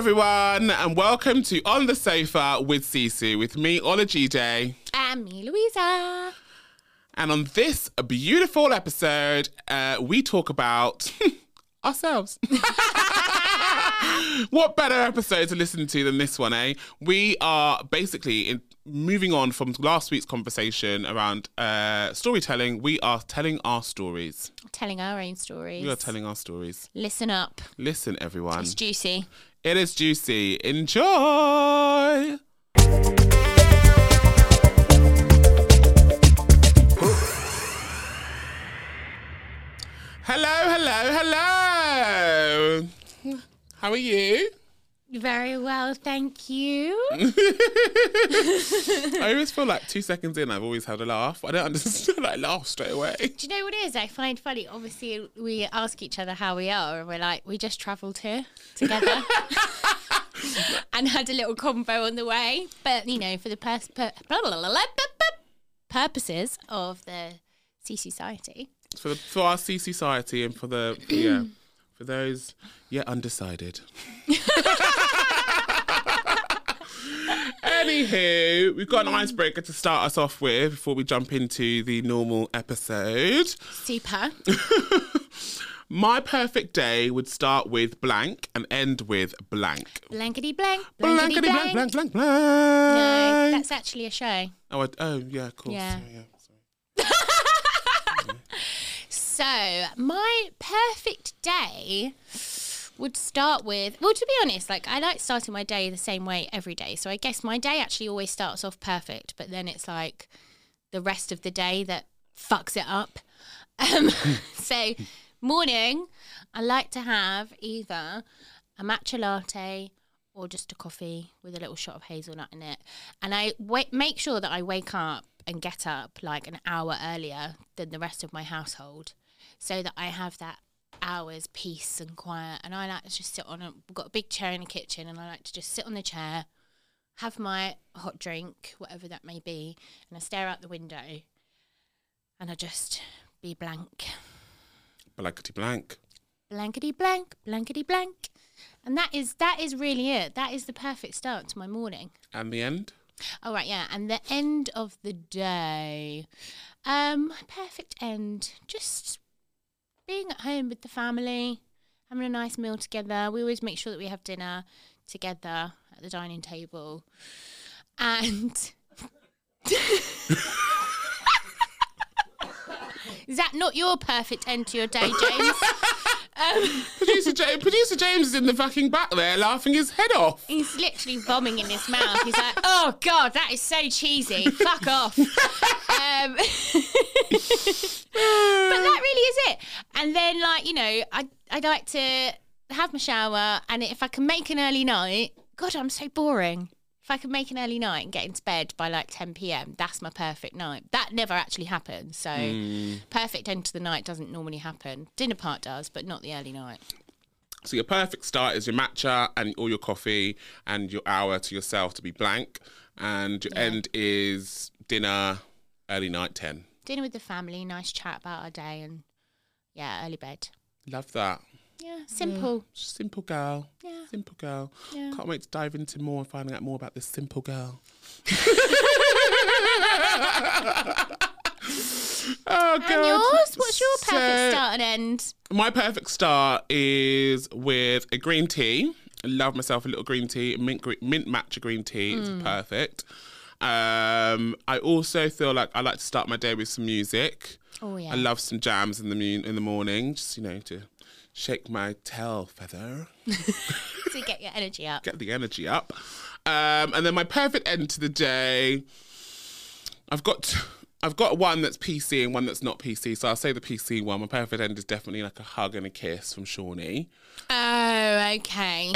everyone, and welcome to On the Sofa with Sisu, with me, Ola Day. And me, Louisa. And on this beautiful episode, uh, we talk about ourselves. what better episode to listen to than this one, eh? We are basically in, moving on from last week's conversation around uh, storytelling. We are telling our stories. Telling our own stories. We are telling our stories. Listen up. Listen, everyone. It's juicy. It is juicy. Enjoy. Hello, hello, hello. How are you? Very well, thank you. I always feel like two seconds in, I've always had a laugh. I don't understand. I laugh straight away. Do you know what it is? I find funny. Obviously, we ask each other how we are, and we're like, we just travelled here together. and had a little convo on the way. But, you know, for the pers- per- purposes of the C Society. For, the, for our C Society and for the, yeah, for those yet undecided. Anywho, we've got an mm. icebreaker to start us off with before we jump into the normal episode. Super. My perfect day would start with blank and end with blank. Blankety blank. Blankety Blankety blank, blank, blank, No, that's actually a show. Oh, I, oh, yeah, of course. Yeah. yeah, sorry. So, my perfect day would start with, well, to be honest, like I like starting my day the same way every day. So, I guess my day actually always starts off perfect, but then it's like the rest of the day that fucks it up. Um, so, morning, I like to have either a matcha latte or just a coffee with a little shot of hazelnut in it. And I make sure that I wake up and get up like an hour earlier than the rest of my household so that I have that hour's peace and quiet. And I like to just sit on a, we've got a big chair in the kitchen and I like to just sit on the chair, have my hot drink, whatever that may be, and I stare out the window and I just be blank. Blankety blank. Blankety blank, blankety blank. And that is that is really it. That is the perfect start to my morning. And the end? Oh right, yeah. And the end of the day. Um, perfect end. Just being at home with the family, having a nice meal together. We always make sure that we have dinner together at the dining table. And Is that not your perfect end to your day, James? Um, Producer, James, Producer James is in the fucking back there laughing his head off. He's literally vomiting in his mouth. He's like, "Oh God, that is so cheesy. Fuck off." Um, but that really is it. And then, like you know, I I'd like to have my shower, and if I can make an early night, God, I'm so boring. If I can make an early night and get into bed by like 10 p.m., that's my perfect night. That never actually happens. So, hmm. perfect end to the night doesn't normally happen. Dinner part does, but not the early night. So your perfect start is your matcha and all your coffee and your hour to yourself to be blank. And your end is dinner, early night 10. Dinner with the family, nice chat about our day, and yeah, early bed. Love that. Yeah, simple. Simple girl. Yeah. Simple girl. Yeah. Can't wait to dive into more and finding out more about this simple girl. oh, God. And yours? What's your perfect So- start and end? My perfect start is with a green tea. I love myself a little green tea, mint gre- mint matcha green tea. It's Mm. perfect. Um, I also feel like I like to start my day with some music. Oh yeah. I love some jams in the mu- in the morning, just you know to shake my tail feather, to get your energy up. get the energy up. Um, and then my perfect end to the day. I've got I've got one that's PC and one that's not PC. So I'll say the PC one. My perfect end is definitely like a hug and a kiss from Shawnee. Oh, okay.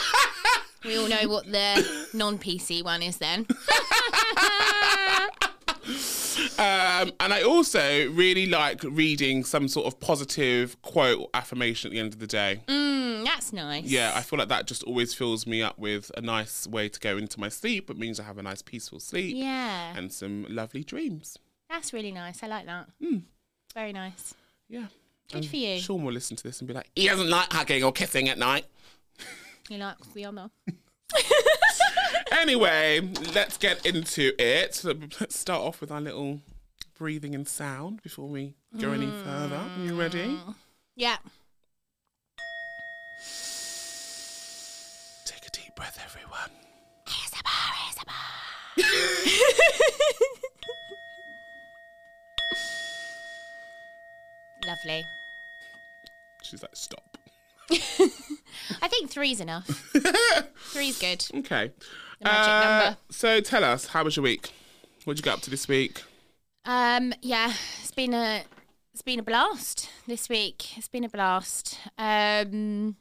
we all know what the non-PC one is then. Um, and I also really like reading some sort of positive quote or affirmation at the end of the day. Mm, that's nice. Yeah, I feel like that just always fills me up with a nice way to go into my sleep. It means I have a nice peaceful sleep Yeah. and some lovely dreams. That's really nice. I like that. Very nice. Yeah. Good for you. Sean will listen to this and be like, he doesn't like hugging or kissing at night. You like the other? Anyway, let's get into it. Let's start off with our little breathing and sound before we go any further. Are you ready? Yeah. Take a deep breath, everyone. Lovely. She's like, stop. I think three's enough. three's good. Okay. The magic Uh, number. So tell us, how was your week? What'd you get up to this week? Um, yeah, it's been a it's been a blast this week. It's been a blast. Um,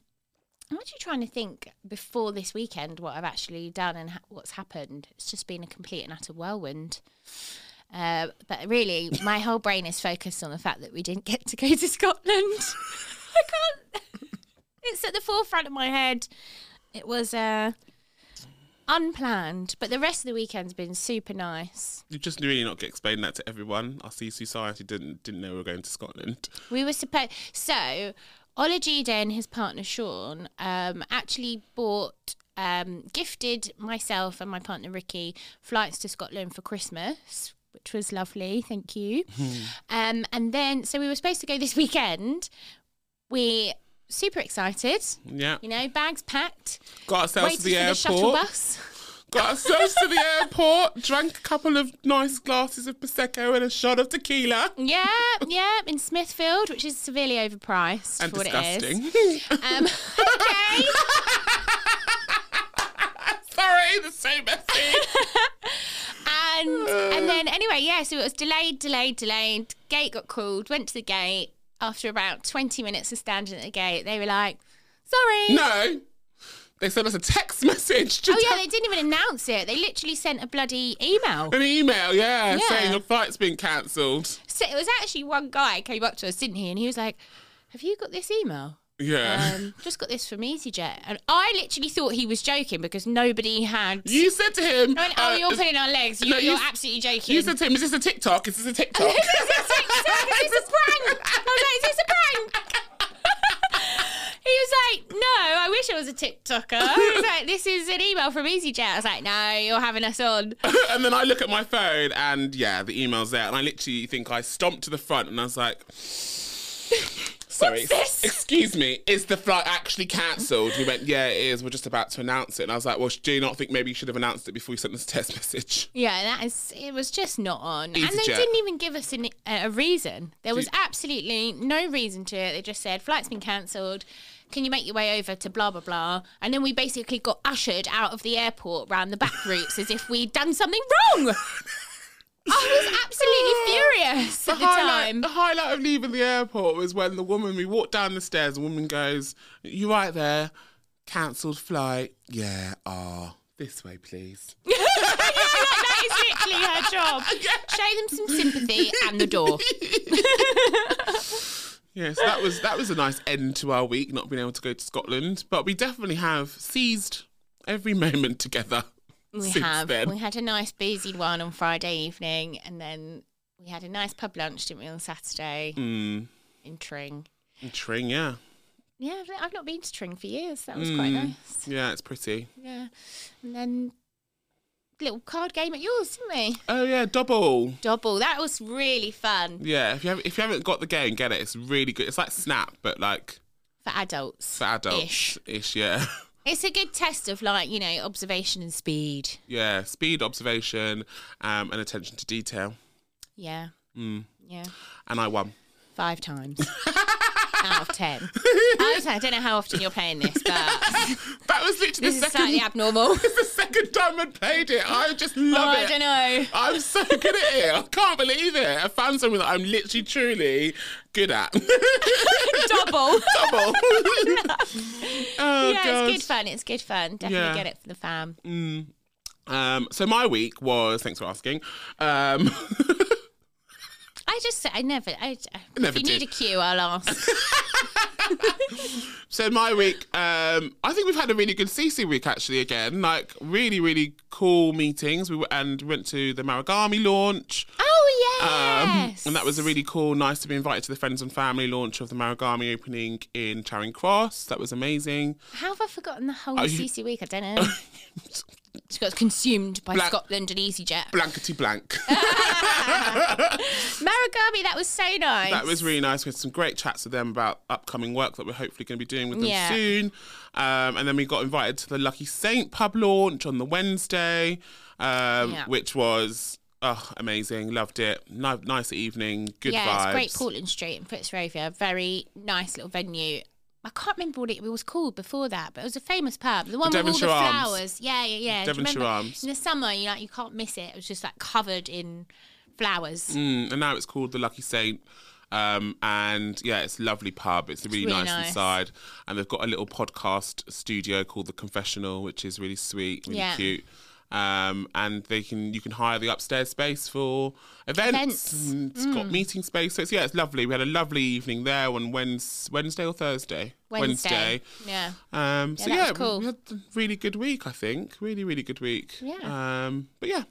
I'm actually trying to think before this weekend what I've actually done and ha- what's happened. It's just been a complete and utter whirlwind. Uh, but really, my whole brain is focused on the fact that we didn't get to go to Scotland. I can't. It's at the forefront of my head. It was uh, unplanned, but the rest of the weekend's been super nice. You just really not get explain that to everyone. Our C Society didn't didn't know we were going to Scotland. We were supposed so Olajide and his partner Sean um, actually bought um, gifted myself and my partner Ricky flights to Scotland for Christmas, which was lovely. Thank you. um, and then so we were supposed to go this weekend. We super excited. Yeah. You know, bags packed, Got ourselves to the for the shuttle bus. Got ourselves to the airport. Drank a couple of nice glasses of prosecco and a shot of tequila. Yeah, yeah, in Smithfield, which is severely overpriced And for what disgusting. it is. Um, okay. Sorry, the same message. And and then anyway, yeah, so it was delayed, delayed, delayed. Gate got called, went to the gate. After about 20 minutes of standing at the gate, they were like, sorry. no. They sent us a text message. To Oh, yeah, they didn't even announce it. They literally sent a bloody email. An email, yeah, Yeah. saying your flight's been cancelled. So it was actually one guy came up to us, didn't he? And he was like, Have you got this email? Yeah. Um, just got this from EasyJet. And I literally thought he was joking because nobody had. you said to him, I went, oh, uh, you're is- putting on legs. You, No, you you're s- absolutely joking. you said to him, is this a TikTok? Is this a TikTok? is this a prank? I was like, is this a prank? he was like, no, I wish I was a TikToker. He was like, this is an email from EasyJet. I was like, no, you're having us on. and then I look at my phone and yeah, the email's there. And I literally think I stomped to the front and I was like, sorry, excuse me, is the flight actually cancelled? He went, yeah, it is. We're just about to announce it. And I was like, well, do you not think maybe you should have announced it before you sent this text message? Yeah, that is. It was just not on, and they EasyJet. didn't even give us an, a a reason. There was you- absolutely no reason to it. They just said flight's been cancelled. Can you make your way over to blah blah blah? And then we basically got ushered out of the airport round the back routes as if we'd done something wrong. I was absolutely furious at the highlight, time. the highlight of leaving the airport was when the woman, we walked down the stairs, the woman goes, you right there? Cancelled flight. Yeah, ah, this way, please. yeah that is literally her job. Show them some sympathy and the door. Yes, that was that was a nice end to our week, not being able to go to Scotland. But we definitely have seized every moment together. We have. then. We had a nice boozy one on Friday evening, and then we had a nice pub lunch, didn't we, on Saturday Mm, in Tring. In Tring, yeah, Yeah, I've- not been to Tring for years. That was quite Mm. nice. yeah, it's pretty. Yeah, and then little card game at yours, didn't we? Oh yeah, double. Double. That was really fun Yeah, if you have, if you haven't got the game, get it. It's really good. It's like Snap, but like for adults. for adults Ish. ish. Yeah, It's a good test of like you know observation and speed. yeah. Speed, observation, um, and attention to detail. Yeah. Mm. Yeah. And I won. Five times out of ten. I I don't know how often you're playing this, but That was literally this the is second. slightly abnormal. It's the second time I'd played it. I just love Oh, I it. don't know. I'm so good at it. I can't believe it. I found something that I'm literally, truly good at. Double. Double. oh, yeah, it's good fun. It's good fun. Definitely Yeah. get it for the fam. Um, so my week was, thanks for asking. Um, I just I never. I, I Never if you need a cue, I'll ask. so my week, um, I think we've had a really good CC week actually again. Like really, really cool meetings. We were, and went to the Marugame launch. oh Yes. and that was a really cool, nice to be invited to the Friends and Family launch of the Marugame opening in Charing Cross. That was amazing. How have I forgotten the whole Oh, CC week? I don't know. She got consumed by Black- Scotland and EasyJet. Blankety blank. Marugame, that was so nice. That was really nice. We had some great chats with them about upcoming work that we're hopefully going to be doing with them Yeah. soon. Um, and then we got invited to the Lucky Saint pub launch on the Wednesday, um, Yeah. which was oh, amazing. Loved it. Ni- nice evening. Good yeah, vibes. it's Great Portland Street in Fitzrovia. Very nice little venue. I can't remember what it was called before that, but it was a famous pub. The one with all the Arms. flowers. Yeah, yeah, yeah. Devonshire? Arms. In the summer, you like you can't miss it. It was just like covered in flowers. Mm, and now it's called the Lucky Saint. Um, and yeah, it's a lovely pub. It's really, really nice, nice. inside. And they've got a little podcast studio called The Confessional, which is really sweet, really Yeah. cute. Um, and they can you can hire the upstairs space for events. Events. Mm. It's got meeting space, so it's yeah, it's lovely. We had a lovely evening there on Wednesday, Wednesday or Thursday. Wednesday. Yeah. Um, so that yeah, was cool. we had a really good week. I think really, really good week. Yeah. Um, but yeah.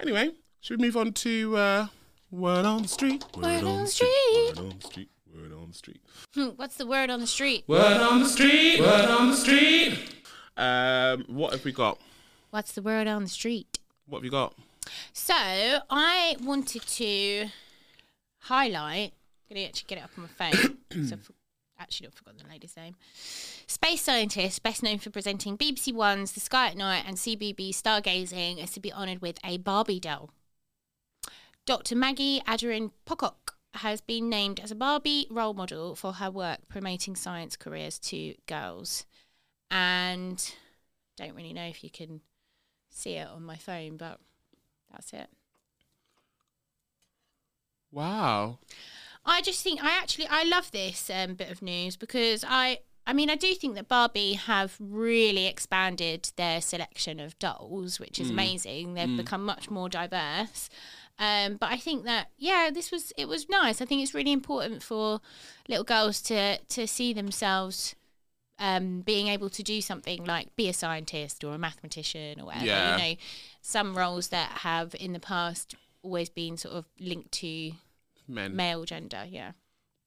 Anyway, should we move on to uh, word on the street? Word on the Word street. on the street. Word on the street. Hmm, What's the word on the street? Word on the street. Word on the street. Um, what have we got? What's the word on the street? What have you got? So I wanted to highlight. I'm gonna actually get it up on my phone. so I've actually not forgotten the lady's name. Space scientist, best known for presenting BBC One's The Sky at Night and CBB Stargazing, is to be honoured with a Barbie doll. Dr. Maggie Adrian Pocock has been named as a Barbie role model for her work promoting science careers to girls. And don't really know if you can see it on my phone, but that's it. Wow. I just think I actually I love this um, bit of news because I I mean I do think that Barbie have really expanded their selection of dolls, which is amazing. They've become much more diverse. Um, but I think that yeah, this was it was nice. I think it's really important for little girls to to see themselves um, being able to do something like be a scientist or a mathematician or whatever. Yeah. You know, some roles that have in the past always been sort of linked to Men. male gender. Yeah.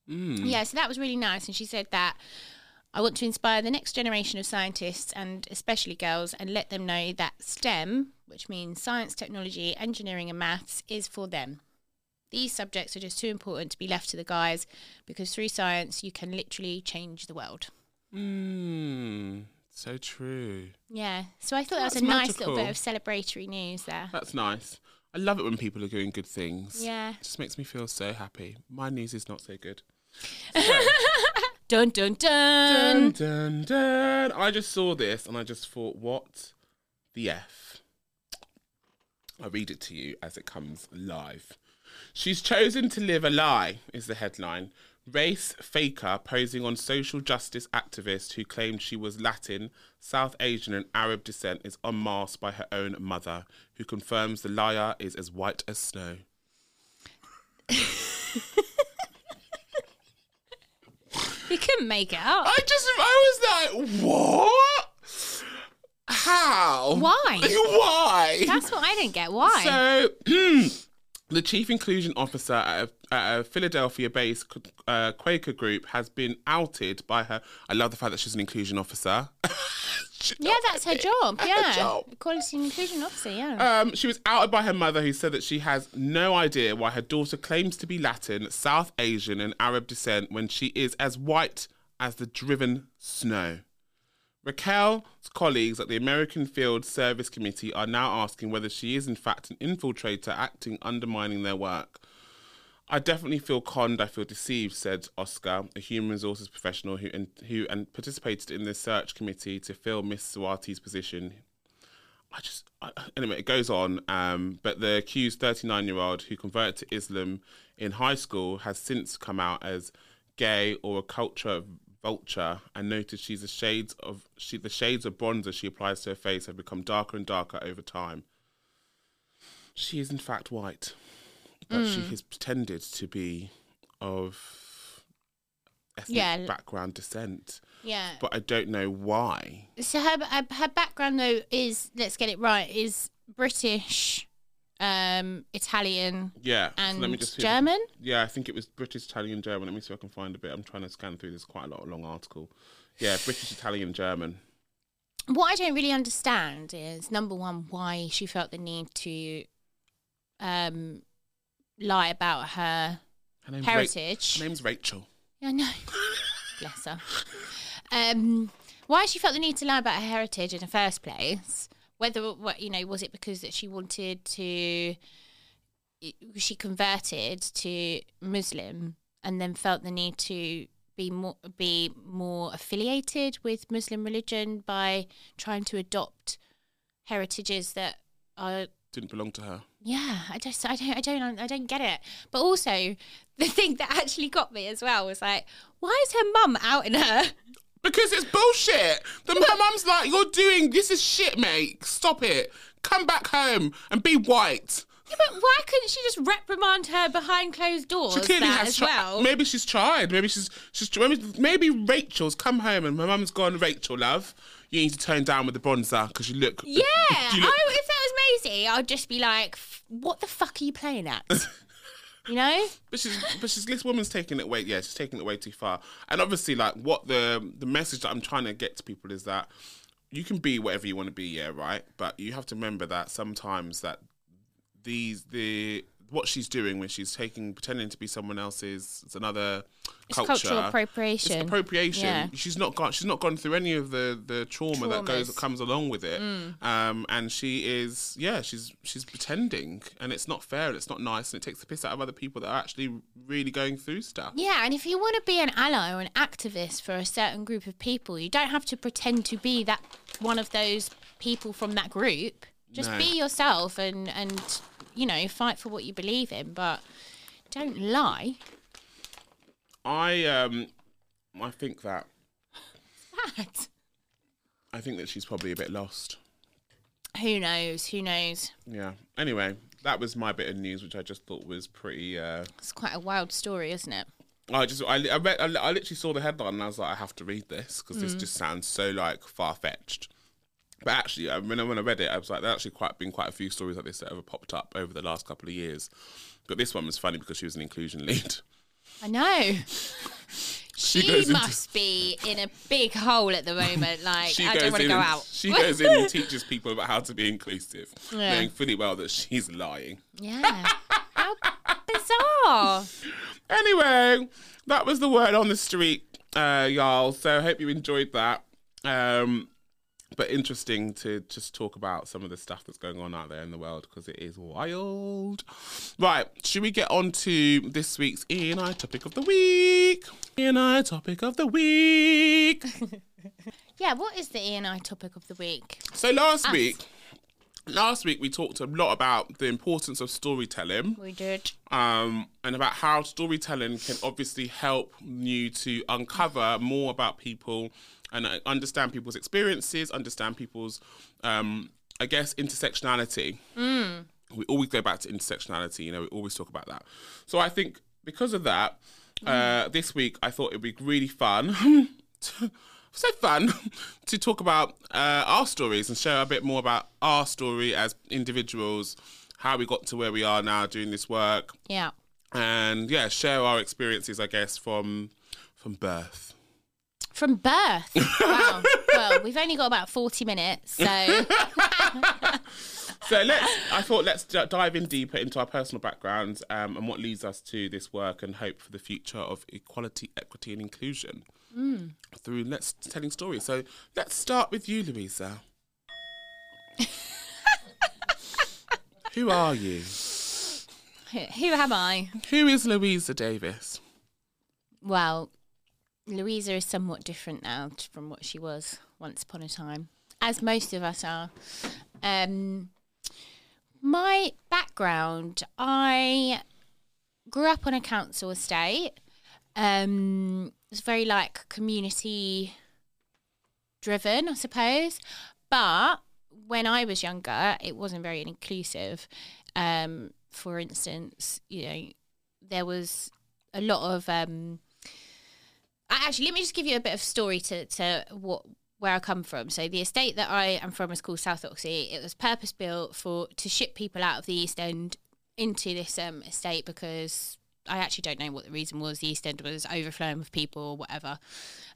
Mm. Yeah, so that was really nice. And she said that I want to inspire the next generation of scientists and especially girls and let them know that STEM, which means science, technology, engineering, and maths, is for them. These subjects are just too important to be left to the guys because through science, you can literally change the world. Mm. So true. Yeah, so I thought that was That's a nice little bit of celebratory news there. That's nice. I love it when people are doing good things. Yeah. It just makes me feel so happy. My news is not so good. Dun dun Dun, dun. dun, dun. I just saw this and I just thought, what the F? I'll read it to you as it comes live. She's chosen to live a lie, is the headline. Race faker posing on social justice activist who claimed she was Latin, South Asian, and Arab descent is unmasked by her own mother, who confirms the liar is as white as snow. You couldn't make it up. I just, I was like, what? How? Why? Why? That's what I didn't get. Why? So, the chief inclusion officer at a, at a Philadelphia-based uh, Quaker group has been outed by her. I love the fact that she's an inclusion officer. Yeah, that's her job. That's Yeah, her job. equality and inclusion officer. Yeah. Um, she was outed by her mother, who said that she has no idea why her daughter claims to be Latin, South Asian, and Arab descent when she is as white as the driven snow. Raquel's colleagues at the American Friends Service Committee are now asking whether she is in fact an infiltrator acting undermining their work. I definitely feel conned. I feel deceived," said Oscar, a human resources professional who and, who and participated in the search committee to fill Miss Swati's position. I just I, anyway, it goes on. Um, but the accused 39 year old who converted to Islam in high school has since come out as gay or a culture vulture and noted she's the shades of she the shades of bronzer she applies to her face have become darker and darker over time. She is in fact white, but she mm. has pretended to be of ethnic Yeah. background descent. yeah. But I don't know why. So her her background though is let's get it right is British um, Italian, Yeah. so and let me just if German. Yeah, I think it was British, Italian, German. Let me see if I can find a bit. I'm trying to scan through this quite a lot, a long article. Yeah, British, Italian, German. What I don't really understand is number one, why she felt the need to um, lie about her Her name's Ra- heritage. her name's Rachel. Yeah, I know. Bless her. Um, why she felt the need to lie about her heritage in the first place? Whether what you know was it because that she wanted to, she converted to Muslim and then felt the need to be more be more affiliated with Muslim religion by trying to adopt heritages that are Didn't belong to her. yeah, I just I don't I don't I don't get it. But also the thing that actually got me as well was like, why is her mum out in her? Because it's bullshit. The her mum's like, you're doing this is shit, mate. Stop it. Come back home and be white. Yeah, but why couldn't she just reprimand her behind closed doors She clearly has as tried. well? Maybe she's tried. Maybe she's she's maybe, maybe Rachel's come home and my mum's gone. Rachel, love, you need to tone down with the bronzer because you look. Yeah, you look- I, if that was Maisie, I'd just be like, "What the fuck are you playing at?" you know? But she's but she's this woman's taking it way yeah she's taking it way too far and obviously like what the the message that I'm trying to get to people is that you can be whatever you want to be yeah right but you have to remember that sometimes that these the what she's doing when she's taking pretending to be someone else's it's another It's culture cultural appropriation. It's appropriation. Yeah. She's not gone. She's not gone through any of the the trauma that goes Traumas. Mm. comes along with it. Um, and she is, yeah, she's she's pretending, and it's not fair. and It's not nice, and it takes the piss out of other people that are actually really going through stuff. Yeah, and if you want to be an ally or an activist for a certain group of people, you don't have to pretend to be that one of those people from that group. Just No. be yourself and and you know fight for what you believe in, but don't lie. I um, I think that That. I think that she's probably a bit lost. Who knows? Who knows? Yeah. Anyway, that was my bit of news, which I just thought was pretty. Uh, It's quite a wild story, isn't it? I just I I, read, I I literally saw the headline and I was like, I have to read this because this just sounds so like far fetched. But actually, when I, when I read it, I was like, there's actually quite been quite a few stories like this that have popped up over the last couple of years. But this one was funny because she was an inclusion lead. I know. She, into- must be in a big hole at the moment. Like She I don't want to go out. She goes in and teaches people about how to be inclusive, Yeah. knowing fully well that she's lying. Yeah. How bizarre. Anyway, that was the word on the street, uh, y'all. So I hope you enjoyed that. Um, but interesting to just talk about some of the stuff that's going on out there in the world because it is wild. Right, should we get on to this week's ENI topic of the week? ENI topic of the week. Yeah, what is the ENI topic of the week? So last week, last week we talked a lot about the importance of storytelling. We did. um, and about how storytelling can obviously help you to uncover more about people and uh, understand people's experiences, understand people's, um, I guess, intersectionality. We always go back to intersectionality, you know, we always talk about that. So I think because of that, uh, this week I thought it would be really fun. so fun to talk about uh, our stories and share a bit more about our story as individuals, how we got to where we are now doing this work, Yeah. and yeah, share our experiences, I guess, from from birth. From birth. Wow. well, we've only got about 40 minutes, so So let's. I thought let's d- dive in deeper into our personal backgrounds um, and what leads us to this work and hope for the future of equality, equity, and inclusion through let's telling stories. So let's start with you, Louisa. Who are you? who, who am I? Who is Louisa Davis? Well, Louisa is somewhat different now from what she was once upon a time, as most of us are. Um, my background, I grew up on a council estate. Um, it was very like community driven, I suppose. But when I was younger, it wasn't very inclusive. Um, for instance, you know, there was a lot of um, actually let me just give you a bit of story to, to what where I come from. So the estate that I am from is called South Oxhey. It was purpose built for to ship people out of the East End into this um, estate because I actually don't know what the reason was. The East End was overflowing with people or whatever,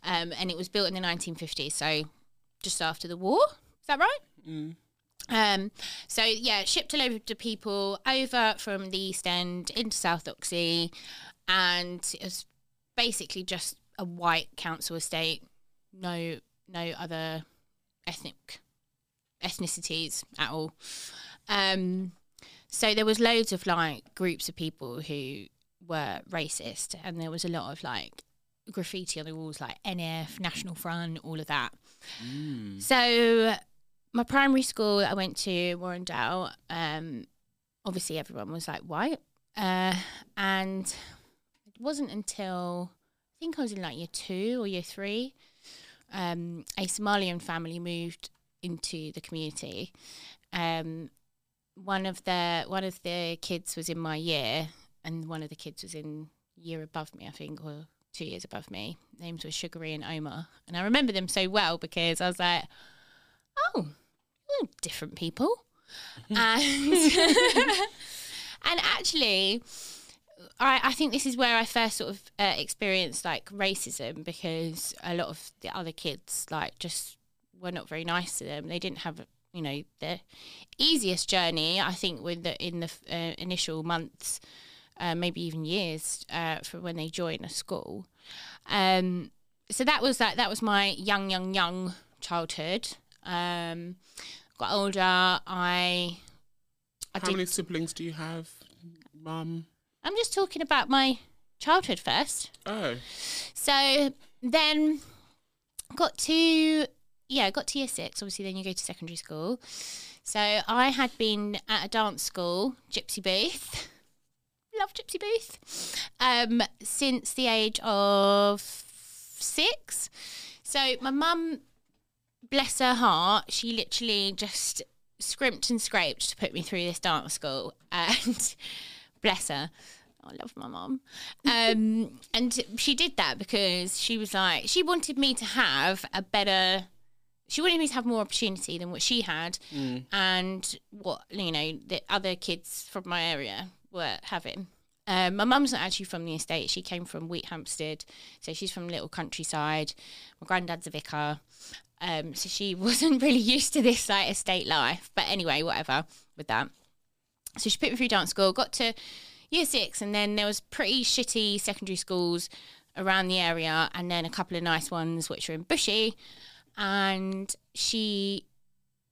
um, and it was built in the 1950s. So just after the war, is that right? Mm. Um, so yeah, shipped a load of people over from the East End into South Oxhey, and it was basically just a white council estate, no no other ethnic ethnicities at all. Um, so there was loads of like groups of people who were racist, and there was a lot of like graffiti on the walls, like NF, National Front, all of that. Mm. So my primary school I went to Warren Dell, um, obviously everyone was like white, uh, and it wasn't until think I was in like year two or year three, um, a Somalian family moved into the community. Um, one of the one of the kids was in my year, and one of the kids was in year above me, I think, or two years above me. Names were Sugary and Omar, and I remember them so well because I was like, "Oh, different people," and and actually. I, I think this is where I first sort of uh, experienced like racism because a lot of the other kids like just were not very nice to them. They didn't have you know the easiest journey. I think with the in the uh, initial months, uh, maybe even years uh, for when they join a school. Um, so that was like that was my young young young childhood. Um, got older. I I How did many siblings do you have, Mum? I'm just talking about my childhood first. Oh, So then got to yeah, got to year six. Obviously, then you go to secondary school. So I had been at a dance school, Gypsy Booth. Love Gypsy Booth. Um, since the age of six. So my mum, bless her heart, she literally just scrimped and scraped to put me through this dance school, and bless her. I love my mum. Um, and she did that because she was like, she wanted me to have a better, she wanted me to have more opportunity than what she had and what, you know, the other kids from my area were having. Um, my mum's not actually from the estate. She came from Wheathampstead. So she's from little countryside. My granddad's a vicar. Um, so she wasn't really used to this like estate life. But anyway, whatever with that. So she put me through dance school, got to year six, and then there was pretty shitty secondary schools around the area, and then a couple of nice ones which were in Bushey. And she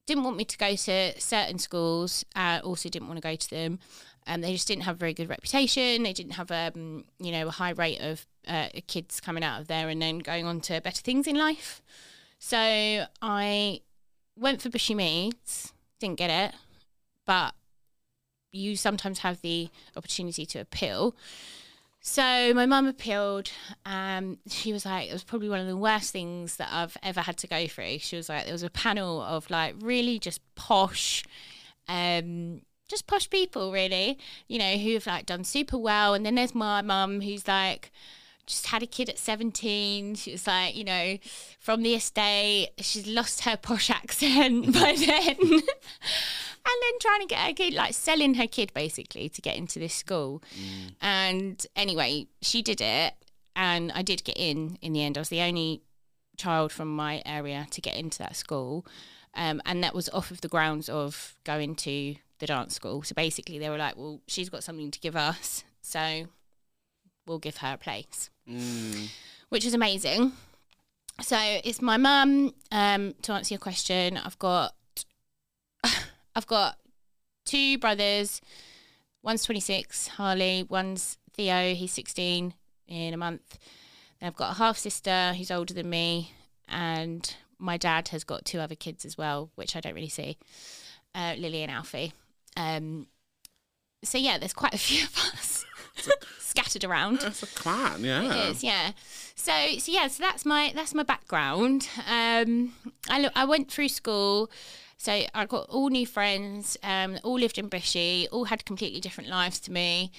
didn't want me to go to certain schools. Uh, also, didn't want to go to them. Um, they just didn't have a very good reputation. They didn't have um, you know, a high rate of uh, kids coming out of there and then going on to better things in life. So I went for Bushey Meads, didn't get it, but you sometimes have the opportunity to appeal. So my mum appealed. Um, she was like, it was probably one of the worst things that I've ever had to go through. She was like, there was a panel of like really just posh, um, just posh people, really, you know, who've like done super well. And then there's my mum who's like, just had a kid at 17. She was like, you know, from the estate. She's lost her posh accent by then. and then trying to get her kid, like selling her kid basically to get into this school. And anyway, she did it. And I did get in in the end. I was the only child from my area to get into that school. Um, and that was off of the grounds of going to the dance school. So basically, they were like, well, she's got something to give us. So we'll give her a place Mm. which is amazing. So it's my mum. Um, to answer your question, I've got I've got two brothers. One's twenty six, Harley. One's Theo. He's sixteen in a month. Then I've got a half sister who's older than me, and my dad has got two other kids as well, which I don't really see. Uh, Lily and Alfie. Um, so yeah, there's quite a few of us scattered around. That's a clan, yeah. It is, yeah. So, so yeah, so that's my that's my background. Um, I lo- I went through school, so I got all new friends. Um, all lived in Bushey, all had completely different lives to me.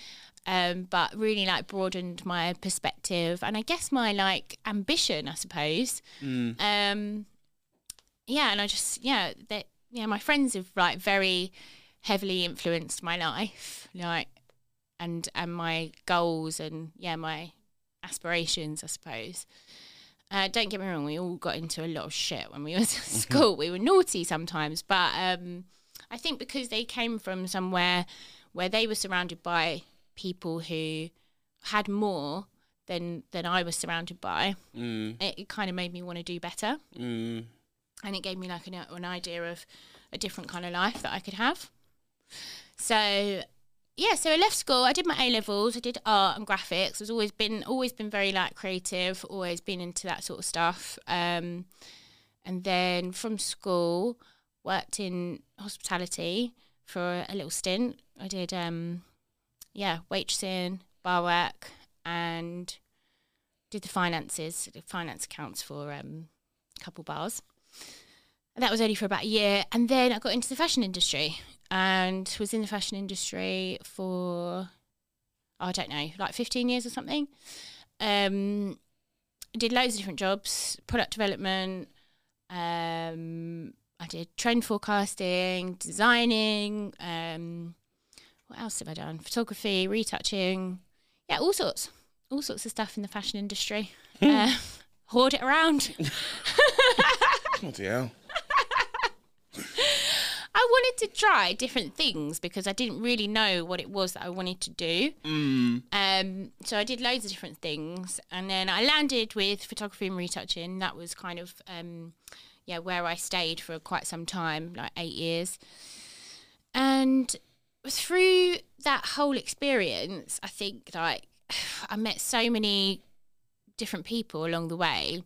Um, but really like broadened my perspective and I guess my like ambition, I suppose. Um, yeah, and I just yeah that yeah my friends have like very heavily influenced my life, like and and my goals and yeah my aspirations, I suppose. Uh, don't get me wrong, we all got into a lot of shit when we was at school. We were naughty sometimes, but um, I think because they came from somewhere where they were surrounded by people who had more than than I was surrounded by, Mm, it, it kind of made me want to do better, mm, and it gave me like an, an idea of a different kind of life that I could have. So yeah, so I left school. I did my A levels. I did art and graphics. I've always been always been very like creative. Always been into that sort of stuff. Um, and then from school, worked in hospitality for a little stint. I did um, yeah, waitressing, bar work, and did the finances, the finance accounts for um, a couple bars. And that was only for about a year. And then I got into the fashion industry and was in the fashion industry for, I don't know, like 15 years or something. Um, did loads of different jobs, product development. Um, I did trend forecasting, designing. Um, what else have I done? Photography, retouching. Yeah, all sorts. All sorts of stuff in the fashion industry. uh, hoard it around. bloody hell. I wanted to try different things because I didn't really know what it was that I wanted to do. Mm, Um, so I did loads of different things, and then I landed with photography and retouching. That was kind of um, yeah where I stayed for quite some time, like eight years. And through that whole experience, I think like I met so many different people along the way.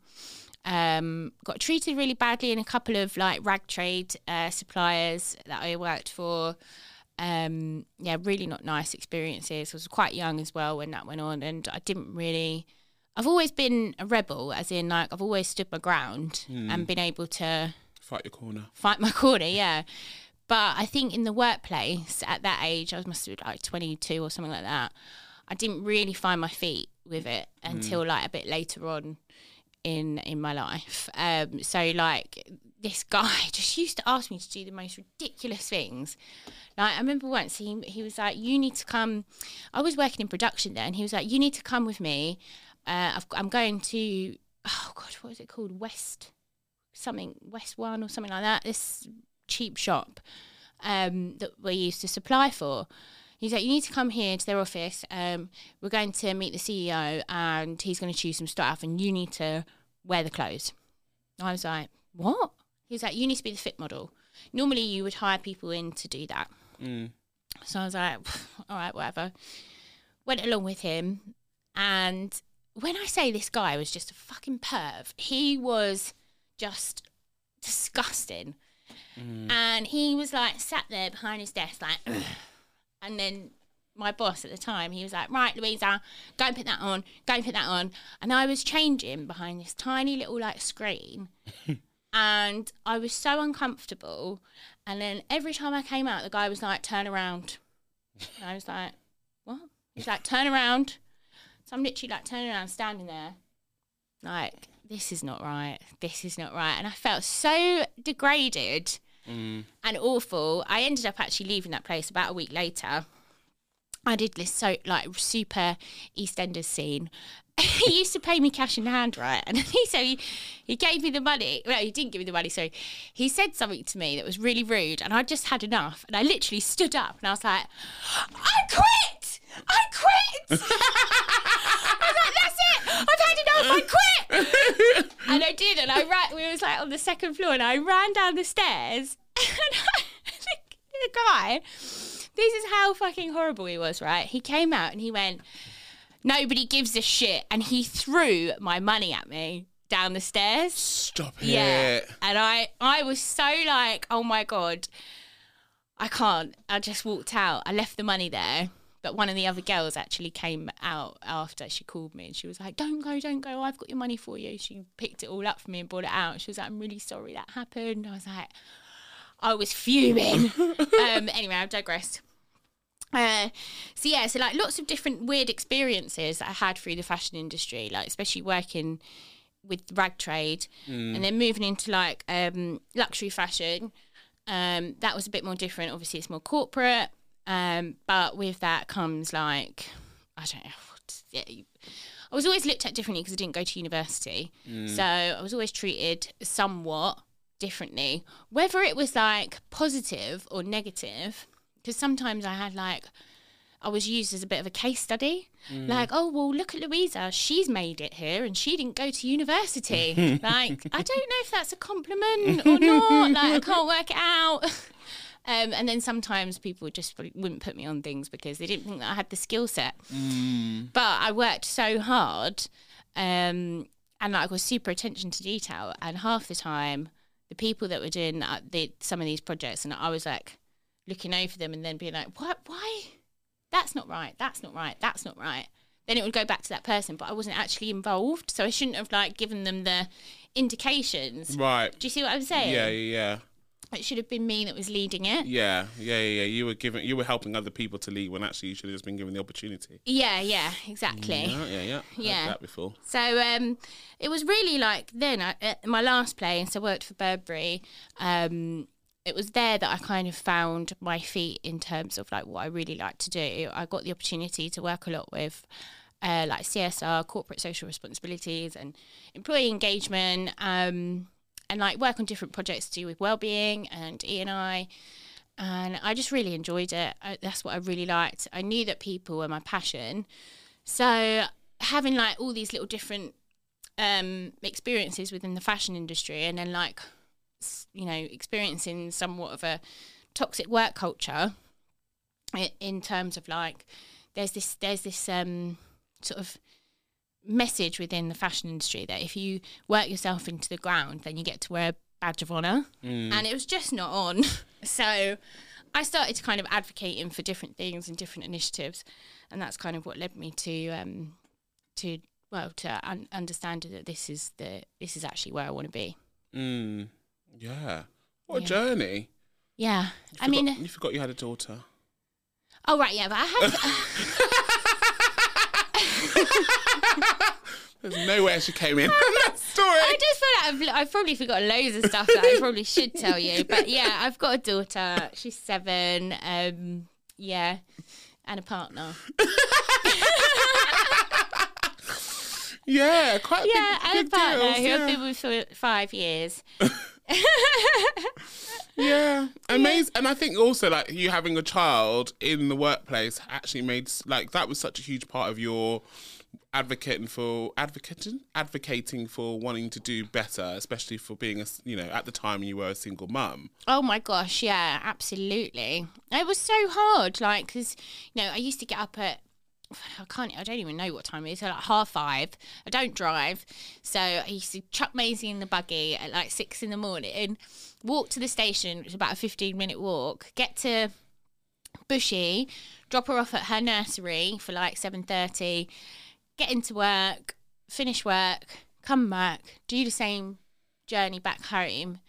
Um, got treated really badly in a couple of like rag trade uh, suppliers that I worked for. Um, yeah, really not nice experiences. I was quite young as well when that went on, and I didn't really. I've always been a rebel, as in like I've always stood my ground and been able to fight your corner. fight my corner, yeah. But I think in the workplace at that age, I was must have been like 22 or something like that. I didn't really find my feet with it until like a bit later on in in my life. Um, so like this guy just used to ask me to do the most ridiculous things. Like I remember once he he was like, "You need to come." I was working in production then, he was like, "You need to come with me. Uh, I've, I'm going to oh god, what was it called? West something West One or something like that. This cheap shop um, that we used to supply for. He's like, you need to come here to their office. Um, we're going to meet the CEO, and he's going to choose some stuff, and you need to wear the clothes. I was like, what? He's like, you need to be the fit model. Normally, you would hire people in to do that. Mm. So I was like, all right, whatever. Went along with him. And when I say this guy was just a fucking perv, he was just disgusting. And he was like sat there behind his desk, like, and then my boss at the time, he was like, right, Louisa, go and put that on, go and put that on. And I was changing behind this tiny little like screen. and I was so uncomfortable. And then every time I came out, the guy was like, turn around. And I was like, what? He's like, turn around. So I'm literally like turning around, standing there, like, this is not right. This is not right. And I felt so degraded Mm. and awful. I ended up actually leaving that place about a week later. I did this so like super EastEnders scene. he used to pay me cash in hand, right? And he so he, he gave me the money. Well, he didn't give me the money. So he said something to me that was really rude, and I just had enough. And I literally stood up and I was like, "I quit! I quit!" I was like, "That's it! Enough! I quit!" and I did, and I ran. We was like on the second floor, and I ran down the stairs, and I, the, the guy. This is how fucking horrible he was, right? He came out and he went, "Nobody gives a shit," and he threw my money at me down the stairs. Stop it. Yeah, and I, I was so like, "Oh my god." I can't. I just walked out. I left the money there. But one of the other girls actually came out after she called me and she was like, Don't go, don't go. I've got your money for you. She picked it all up for me and brought it out. She was like, I'm really sorry that happened. I was like, I was fuming. um, anyway, I've digressed. Uh, so yeah, so like lots of different weird experiences that I had through the fashion industry, like especially working with rag trade, and then moving into like um, luxury fashion. Um, that was a bit more different. Obviously, it's more corporate, um, but with that comes like I don't know. what- yeah, you- I was always looked at differently because I didn't go to university, so I was always treated somewhat differently. Whether it was like positive or negative, because sometimes I had like I was used as a bit of a case study. Like, oh well, look at Louisa. She's made it here, and she didn't go to university. like, I don't know if that's a compliment or not. Like, I can't work it out. Um, and then sometimes people just wouldn't put me on things because they didn't think that I had the skill set. But I worked so hard, um, and like was super attention to detail. And half the time, the people that were doing uh, the, some of these projects, and I was like looking over them and then being like, "What? Why? That's not right. That's not right. That's not right." Then it would go back to that person, but I wasn't actually involved, so I shouldn't have like given them the indications. Right. Do you see what I'm saying? Yeah, yeah, yeah. It should have been me that was leading it. Yeah, yeah, yeah, yeah. You were giving, you were helping other people to lead when actually you should have just been given the opportunity. Yeah, yeah, exactly. Yeah, yeah, yeah. Yeah. that before. So um, it was really like then I, at my last place, I worked for Burberry. Um, it was there that I kind of found my feet in terms of like what I really like to do. I got the opportunity to work a lot with uh, like CSR, corporate social responsibilities, and employee engagement, um, and like work on different projects to do with well-being and E and I. And I just really enjoyed it. I, that's what I really liked. I knew that people were my passion, so having like all these little different um, experiences within the fashion industry, and then like you know experiencing somewhat of a toxic work culture i- in terms of like there's this there's this um, sort of message within the fashion industry that if you work yourself into the ground, then you get to wear a badge of honor, and it was just not on. so I started to kind of advocating for different things and different initiatives, and that's kind of what led me to um, to well to un- understand that this is the this is actually where I want to be. Mm. Yeah. What a journey. Yeah, You I mean, you forgot you had a daughter. oh right, yeah, but I had. There's nowhere she came in. that story. I just feel like I've, I've probably forgotten loads of stuff that I probably should tell you. But yeah, I've got a daughter. She's seven. Um, yeah, and a partner. Yeah, quite. Yeah, big, and a partner deals, who yeah. I've been with for five years. Yeah, amazing. And I think also like you having a child in the workplace actually made like that was such a huge part of your advocating for advocating advocating for wanting to do better, especially for being a you know at the time you were a single mum. Oh my gosh, yeah, absolutely. It was so hard, like, because, you know, I used to get up at, I can't, I don't even know what time it is, so like half five. I don't drive. So I used to chuck Maisie in the buggy at like six in the morning, walk to the station, which is about a 15 minute walk, get to Bushey, drop her off at her nursery for like 7.30, get into work, finish work, come back, do the same journey back home.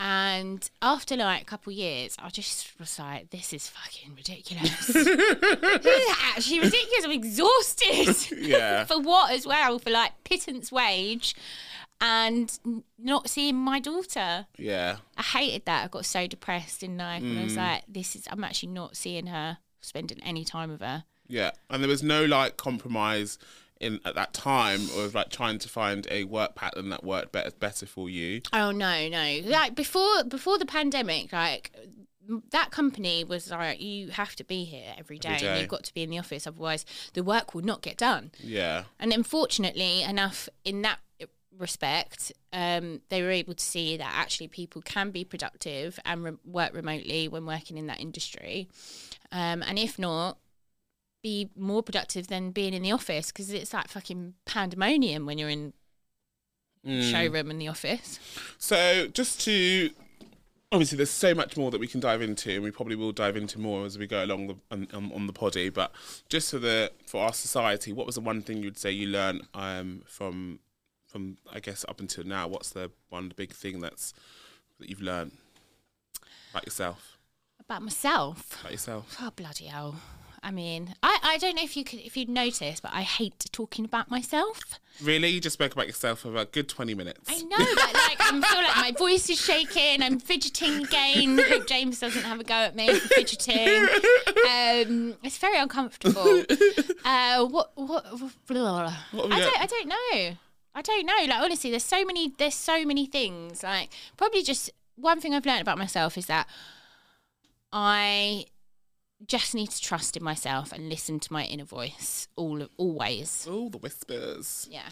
And after like a couple of years, I just was like, this is fucking ridiculous. this is actually ridiculous. I'm exhausted. Yeah. for what as well? For like pittance wage and not seeing my daughter. Yeah, I hated that. I got so depressed in life. And I was mm. like, this is, I'm actually not seeing her, spending any time with her. Yeah. And there was no like compromise in at that time of like trying to find a work pattern that worked better better for you. Oh no, no. Like before before the pandemic, like that company was like, you have to be here every day, Every and you've got to be in the office, otherwise the work will not get done. Yeah. And unfortunately enough, in that respect, um, they were able to see that actually people can be productive and re- work remotely when working in that industry, um, and if not. Be more productive than being in the office because it's like fucking pandemonium when you're in Mm. showroom in the office. So just to obviously, there's so much more that we can dive into, and we probably will dive into more as we go along the on, on, on the poddy. But just for the for our society, what was the one thing you'd say you learned um, from from I guess up until now? What's the one big thing that's that you've learned about yourself? About myself. About yourself? Oh bloody hell! I mean, I, I don't know if you could if you'd notice, but I hate talking about myself. Really, you just spoke about yourself for about a good twenty minutes. I know that like I feel like my voice is shaking. I'm fidgeting again. Hope James doesn't have a go at me for fidgeting. Um, it's very uncomfortable. Uh, what what? Blah, What have we I don't I don't know. I don't know. Like honestly, there's so many there's so many things. Like probably just one thing I've learned about myself is that I just need to trust in myself and listen to my inner voice all always. Oh, the whispers. Yeah,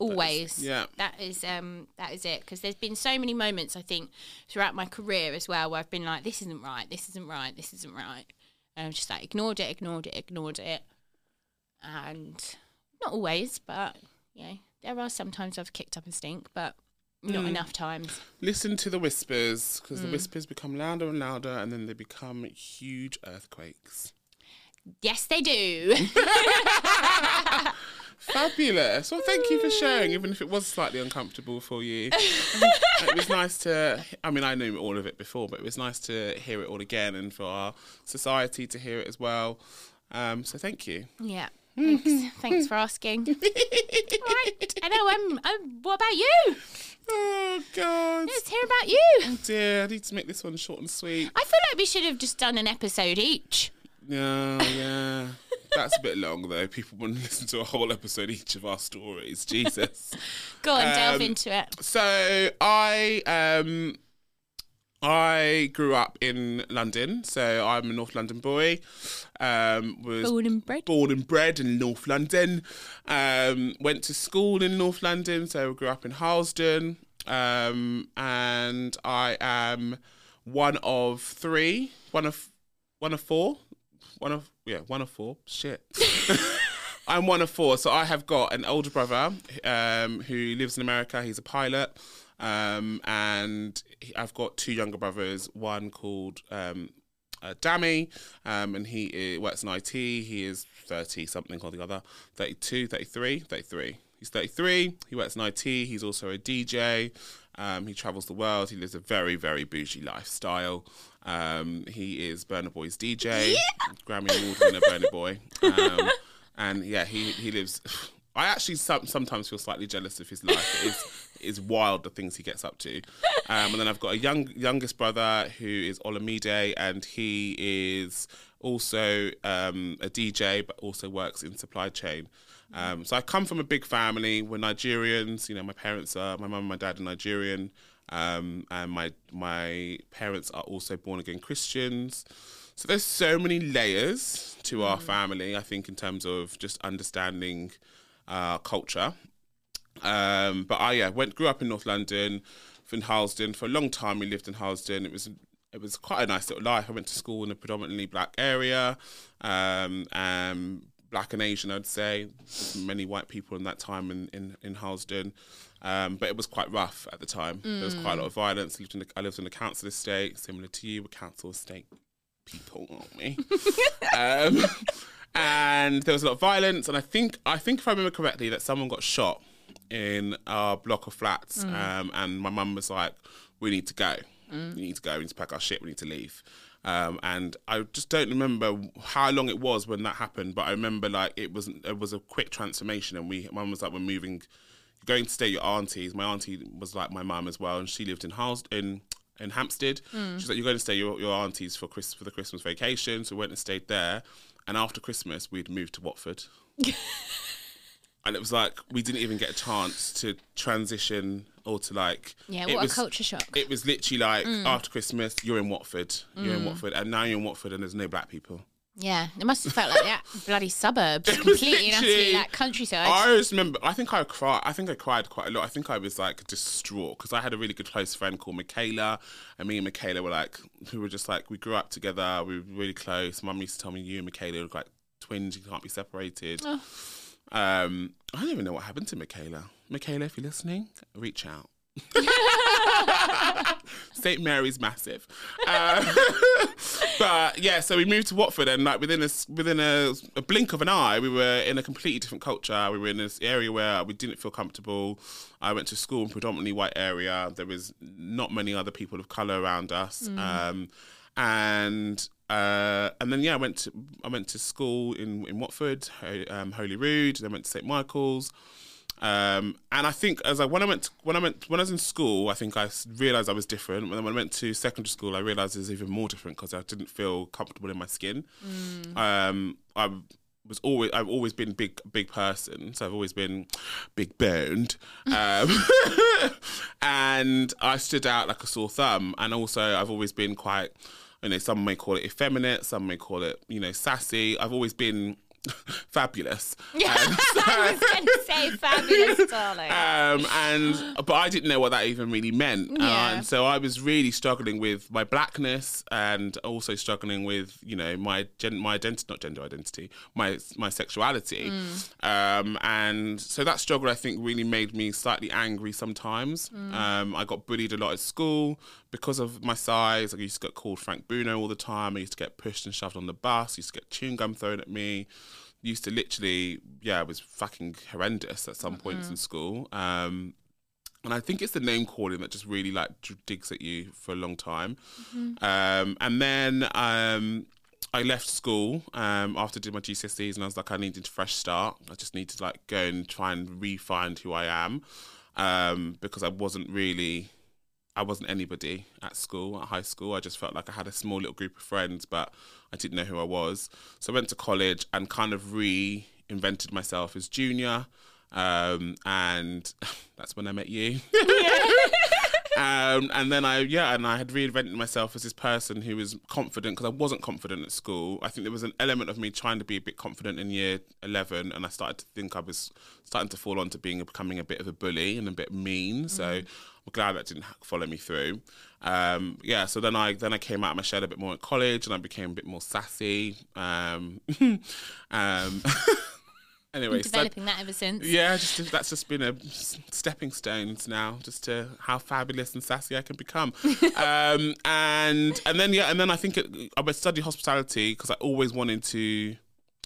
always. yeah. that is um that is it. Because there's been so many moments I think throughout my career as well where I've been like, this isn't right, this isn't right, this isn't right, and I'm just like ignored it, ignored it, ignored it, and not always, but you know, there are sometimes I've kicked up a stink, but not enough times. Listen to the whispers because Mm. the whispers become louder and louder, and then they become huge earthquakes. Yes, they do. Fabulous. Well, thank you for sharing, even if it was slightly uncomfortable for you. it was nice to. I mean, I knew all of it before, but it was nice to hear it all again, and for our society to hear it as well. Um, so, thank you. yeah. Thanks. Thanks for asking. right. I know. I'm, I'm. What about you? Oh God. Let's hear about you. Oh dear, I need to make this one short and sweet. I feel like we should have just done an episode each. Yeah, yeah. That's a bit long though. People want to listen to a whole episode each of our stories. Jesus. Go on, delve Um, into it. So I um I grew up in London, so I'm a North London boy. Um, was Born and bred. born and bred in North London. Um, went to school in North London, so I grew up in Harlesden. Um, and I am one of three, one of one of four, one of yeah, one of four. Shit. I'm one of four, so I have got an older brother um, who lives in America. He's a pilot, um, and he- I've got two younger brothers. One called um, uh, Dammy, um, and he uh, works in IT. He is 30 something or the other, 32, 33, 33. He's 33. He works in IT. He's also a DJ. Um, he travels the world. He lives a very, very bougie lifestyle. Um, he is Burna Boy's DJ, Grammy Award winner Burna Boy. Um, and yeah, he, he lives. I actually some, sometimes feel slightly jealous of his life. It is, is wild the things he gets up to. Um, and then I've got a young youngest brother who is Olamide, and he is also um, a DJ, but also works in supply chain. Um, so I come from a big family. We're Nigerians. You know, my parents are my mum and my dad are Nigerian, um, and my my parents are also born again Christians. So there's so many layers to our family. I think in terms of just understanding uh, culture. Um, but I yeah went grew up in North London, in Harlesden for a long time. We lived in Harlesden. It was it was quite a nice little life. I went to school in a predominantly black area, um, um, black and Asian, I'd say. Many white people in that time in in, in Harlesden, um, but it was quite rough at the time. There was quite a lot of violence. I lived in a, I lived in a council estate, similar to you, a council estate people, aren't we? um, and there was a lot of violence, and I think I think if I remember correctly, that someone got shot in our block of flats, um, and my mum was like, "We need to go. We need to go. We need to pack our shit. We need to leave." Um, and I just don't remember how long it was when that happened, but I remember like it was it was a quick transformation, and we mum was like, "We're moving." Going to stay at your auntie's. My auntie was like my mum as well, and she lived in Hals in in Hampstead. She's like, "You're going to stay your your auntie's for Chris for the Christmas vacation." So we went and stayed there. And after Christmas, we'd moved to Watford. and it was like we didn't even get a chance to transition or to like. Yeah, it what was, a culture shock. It was literally like mm. after Christmas, you're in Watford, you're in mm. Watford, and now you're in Watford, and there's no black people. Yeah, it must have felt like that bloody suburbs, It completely and utterly that countryside. I just remember. I think I cried. I think I cried quite a lot. I think I was like distraught because I had a really good close friend called Michaela, and me and Michaela were like, we were just like, we grew up together. We were really close. Mum used to tell me, you and Michaela were like twins. You can't be separated. Oh. Um, I don't even know what happened to Michaela. Michaela, if you're listening, reach out. St Mary's massive, uh, but yeah. So we moved to Watford, and like within a within a, a blink of an eye, we were in a completely different culture. We were in this area where we didn't feel comfortable. I went to school in predominantly white area. There was not many other people of color around us, um, and uh, and then yeah, I went to I went to school in in Watford, Ho- um, Holyrood. Then went to St Michael's. Um, and I think as I when I went to, when I went when I was in school, I think I realized I was different. When I went to secondary school, I realized it was even more different because I didn't feel comfortable in my skin. Um, I was always I've always been big big person, so I've always been big boned, um, and I stood out like a sore thumb. And also, I've always been quite, you know, some may call it effeminate, some may call it, you know, sassy. I've always been fabulous. Yeah, And so- I was going to say fabulous, darling. um, and but I didn't know what that even really meant, uh, and so I was really struggling with my blackness and also struggling with you know my gen- my identity, not gender identity, my my sexuality, um, and so that struggle I think really made me slightly angry sometimes. Um, I got bullied a lot at school because of my size. I used to get called Frank Bruno all the time. I used to get pushed and shoved on the bus. I used to get chewing gum thrown at me I used to literally, yeah, it was fucking horrendous at some points in school. Um, and I think it's the name calling that just really like d- digs at you for a long time. Um, and then um, I left school um, after I did my GCSEs, and I was like, I needed a fresh start. I just need to like go and try and re-find who I am um, because I wasn't really. I wasn't anybody at school, at high school. I just felt like I had a small little group of friends, but I didn't know who I was. So I went to college and kind of reinvented myself as junior. Um, and that's when I met you. um, and then I, yeah, and I had reinvented myself as this person who was confident because I wasn't confident at school. I think there was an element of me trying to be a bit confident in year 11, and I started to think I was starting to fall onto being becoming a bit of a bully and a bit mean. So I'm glad that didn't follow me through. Um, yeah, so then I then I came out of my shell a bit more at college, and I became a bit more sassy. Um, um, anyway, so- Developing that ever since. yeah, just that's just been a stepping stones now, just to how fabulous and sassy I can become. um, and and then yeah, and then I think it, I would study hospitality because I always wanted to.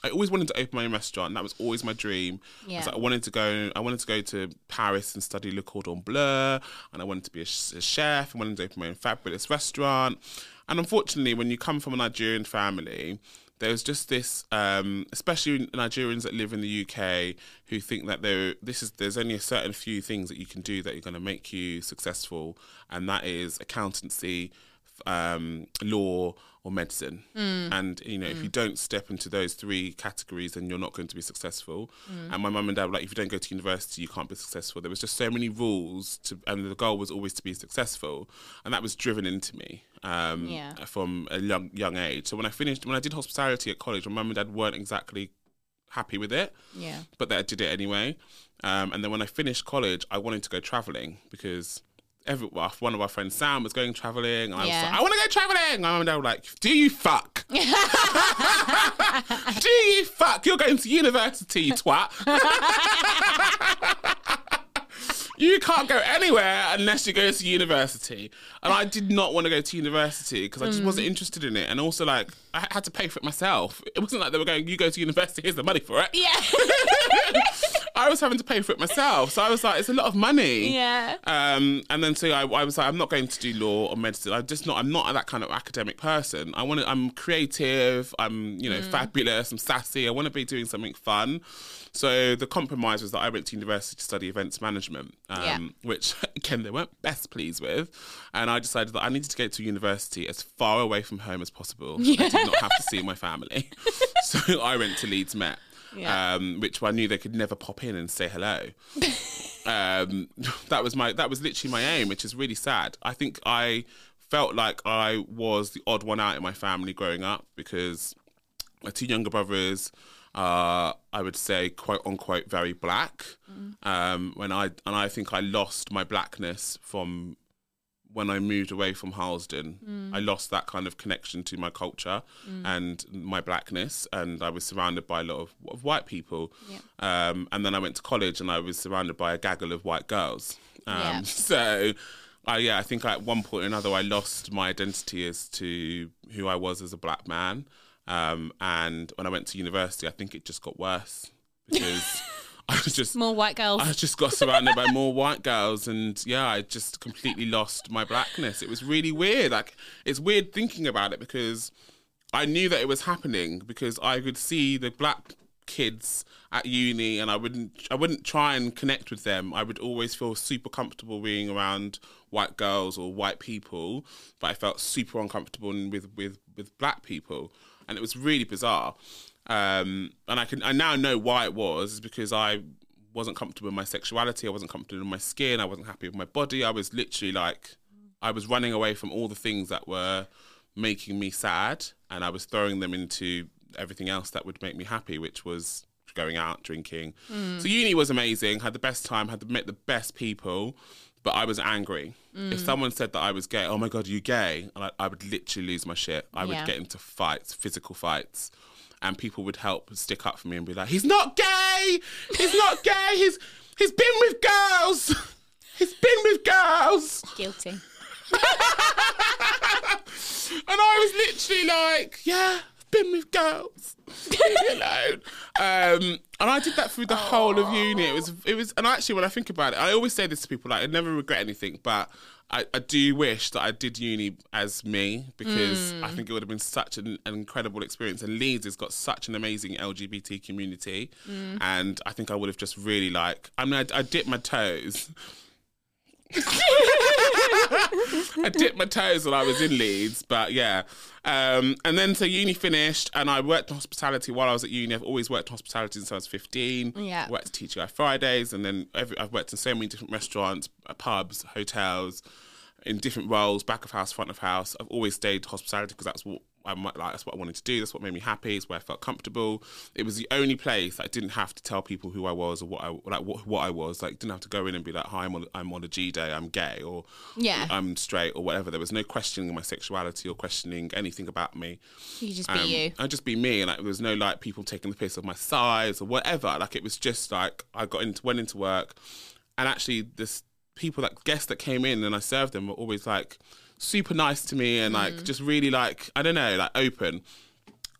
I always wanted to open my own restaurant. That was always my dream. Yeah. So I wanted to go. I wanted to go to Paris and study Le Cordon Bleu, and I wanted to be a, a chef. I wanted to open my own fabulous restaurant. And unfortunately, when you come from a Nigerian family, there's just this, um, especially Nigerians that live in the UK who think that there, this is there's only a certain few things that you can do that are going to make you successful, and that is accountancy, um, law, or medicine. And you know, if you don't step into those three categories, then you're not going to be successful. And my mum and dad were like, if you don't go to university, you can't be successful. There was just so many rules, to, and the goal was always to be successful, and that was driven into me um, Yeah. from a young young age. So when I finished, when I did hospitality at college, my mum and dad weren't exactly happy with it Yeah. but they did it anyway. Um, and then when I finished college, I wanted to go traveling because every well, one of our friends, Sam, was going traveling, and I was like, I want to go traveling. My mum and dad were like, Do you fuck? Do you fuck? You're going to university, twat. You can't go anywhere unless you go to university. And I did not want to go to university because I just mm. wasn't interested in it. And also, like, I had to pay for it myself. It wasn't like they were going, you go to university, here's the money for it. Yeah. I was having to pay for it myself. So I was like, it's a lot of money. yeah. Um, and then so I, I was like, I'm not going to do law or medicine. I'm just not. I'm not that kind of academic person. I want to. I'm creative. I'm you know fabulous. I'm sassy. I want to be doing something fun. So the compromise was that I went to university to study events management, um, Yeah. which again they weren't best pleased with. And I decided that I needed to go to university as far away from home as possible. Yeah. I did not have to see my family. so I went to Leeds Met. Yeah. Um, which I knew they could never pop in and say hello um, that was my that was literally my aim, which is really sad. I think I felt like I was the odd one out in my family growing up because my two younger brothers are, I would say, quote unquote, very black. Um, when I and I think I lost my blackness from when I moved away from Harlesden, I lost that kind of connection to my culture and my blackness, and I was surrounded by a lot of, of white people. Um, and then I went to college, and I was surrounded by a gaggle of white girls. Um. So, I yeah, I think at one point or another, I lost my identity as to who I was as a black man. Um, and when I went to university, I think it just got worse because I was just More white girls. I just got surrounded by more white girls, and yeah, I just completely lost my blackness. It was really weird. Like, it's weird thinking about it because I knew that it was happening because I could see the black kids at uni and I wouldn't I wouldn't try and connect with them. I would always feel super comfortable being around white girls or white people, but I felt super uncomfortable with with with black people and it was really bizarre. Um, and I can I now know why it was is because I wasn't comfortable in my sexuality, I wasn't comfortable in my skin, I wasn't happy with my body. I was literally like I was running away from all the things that were making me sad and I was throwing them into everything else that would make me happy, which was going out, drinking. So uni was amazing, had the best time, had met the best people, but I was angry. If someone said that I was gay, oh my God, are you gay? And I, I would literally lose my shit. I would get into fights, physical fights. And people would help stick up for me and be like, he's not gay! He's not gay! He's he's been with girls! He's been with girls! Guilty. And I was literally like, yeah, I've been with girls. Leave me alone. Um, and I did that through the whole of uni. It was, it was, and actually, when I think about it, I always say this to people, like, I never regret anything, but I, I do wish that I did uni as me because I think it would have been such an, an incredible experience. And Leeds has got such an amazing LGBT community. Mm. And I think I would have just really like, I mean, I, I dipped my toes. I dipped my toes when I was in Leeds, but yeah. Um, and then so uni finished, and I worked in hospitality while I was at uni. I've always worked in hospitality since I was fifteen. Yeah. worked at TGI Fridays, and then every, I've worked in so many different restaurants, uh, pubs, hotels, in different roles, back of house, front of house. I've always stayed hospitality because that's what I might like. That's what I wanted to do. That's what made me happy. It's where I felt comfortable. It was the only place I didn't have to tell people who I was or what I like what, what I was. Like didn't have to go in and be like, "Hi, I'm on, I'm Olajide. I'm gay," or Yeah. I'm straight or whatever. There was no questioning my sexuality or questioning anything about me. You just be Um, you. I'd just be me, and like, there was no like people taking the piss of my size or whatever. Like it was just like I got into went into work, and actually this people that guests that came in and I served them were always like super nice to me and like just really like I don't know like open.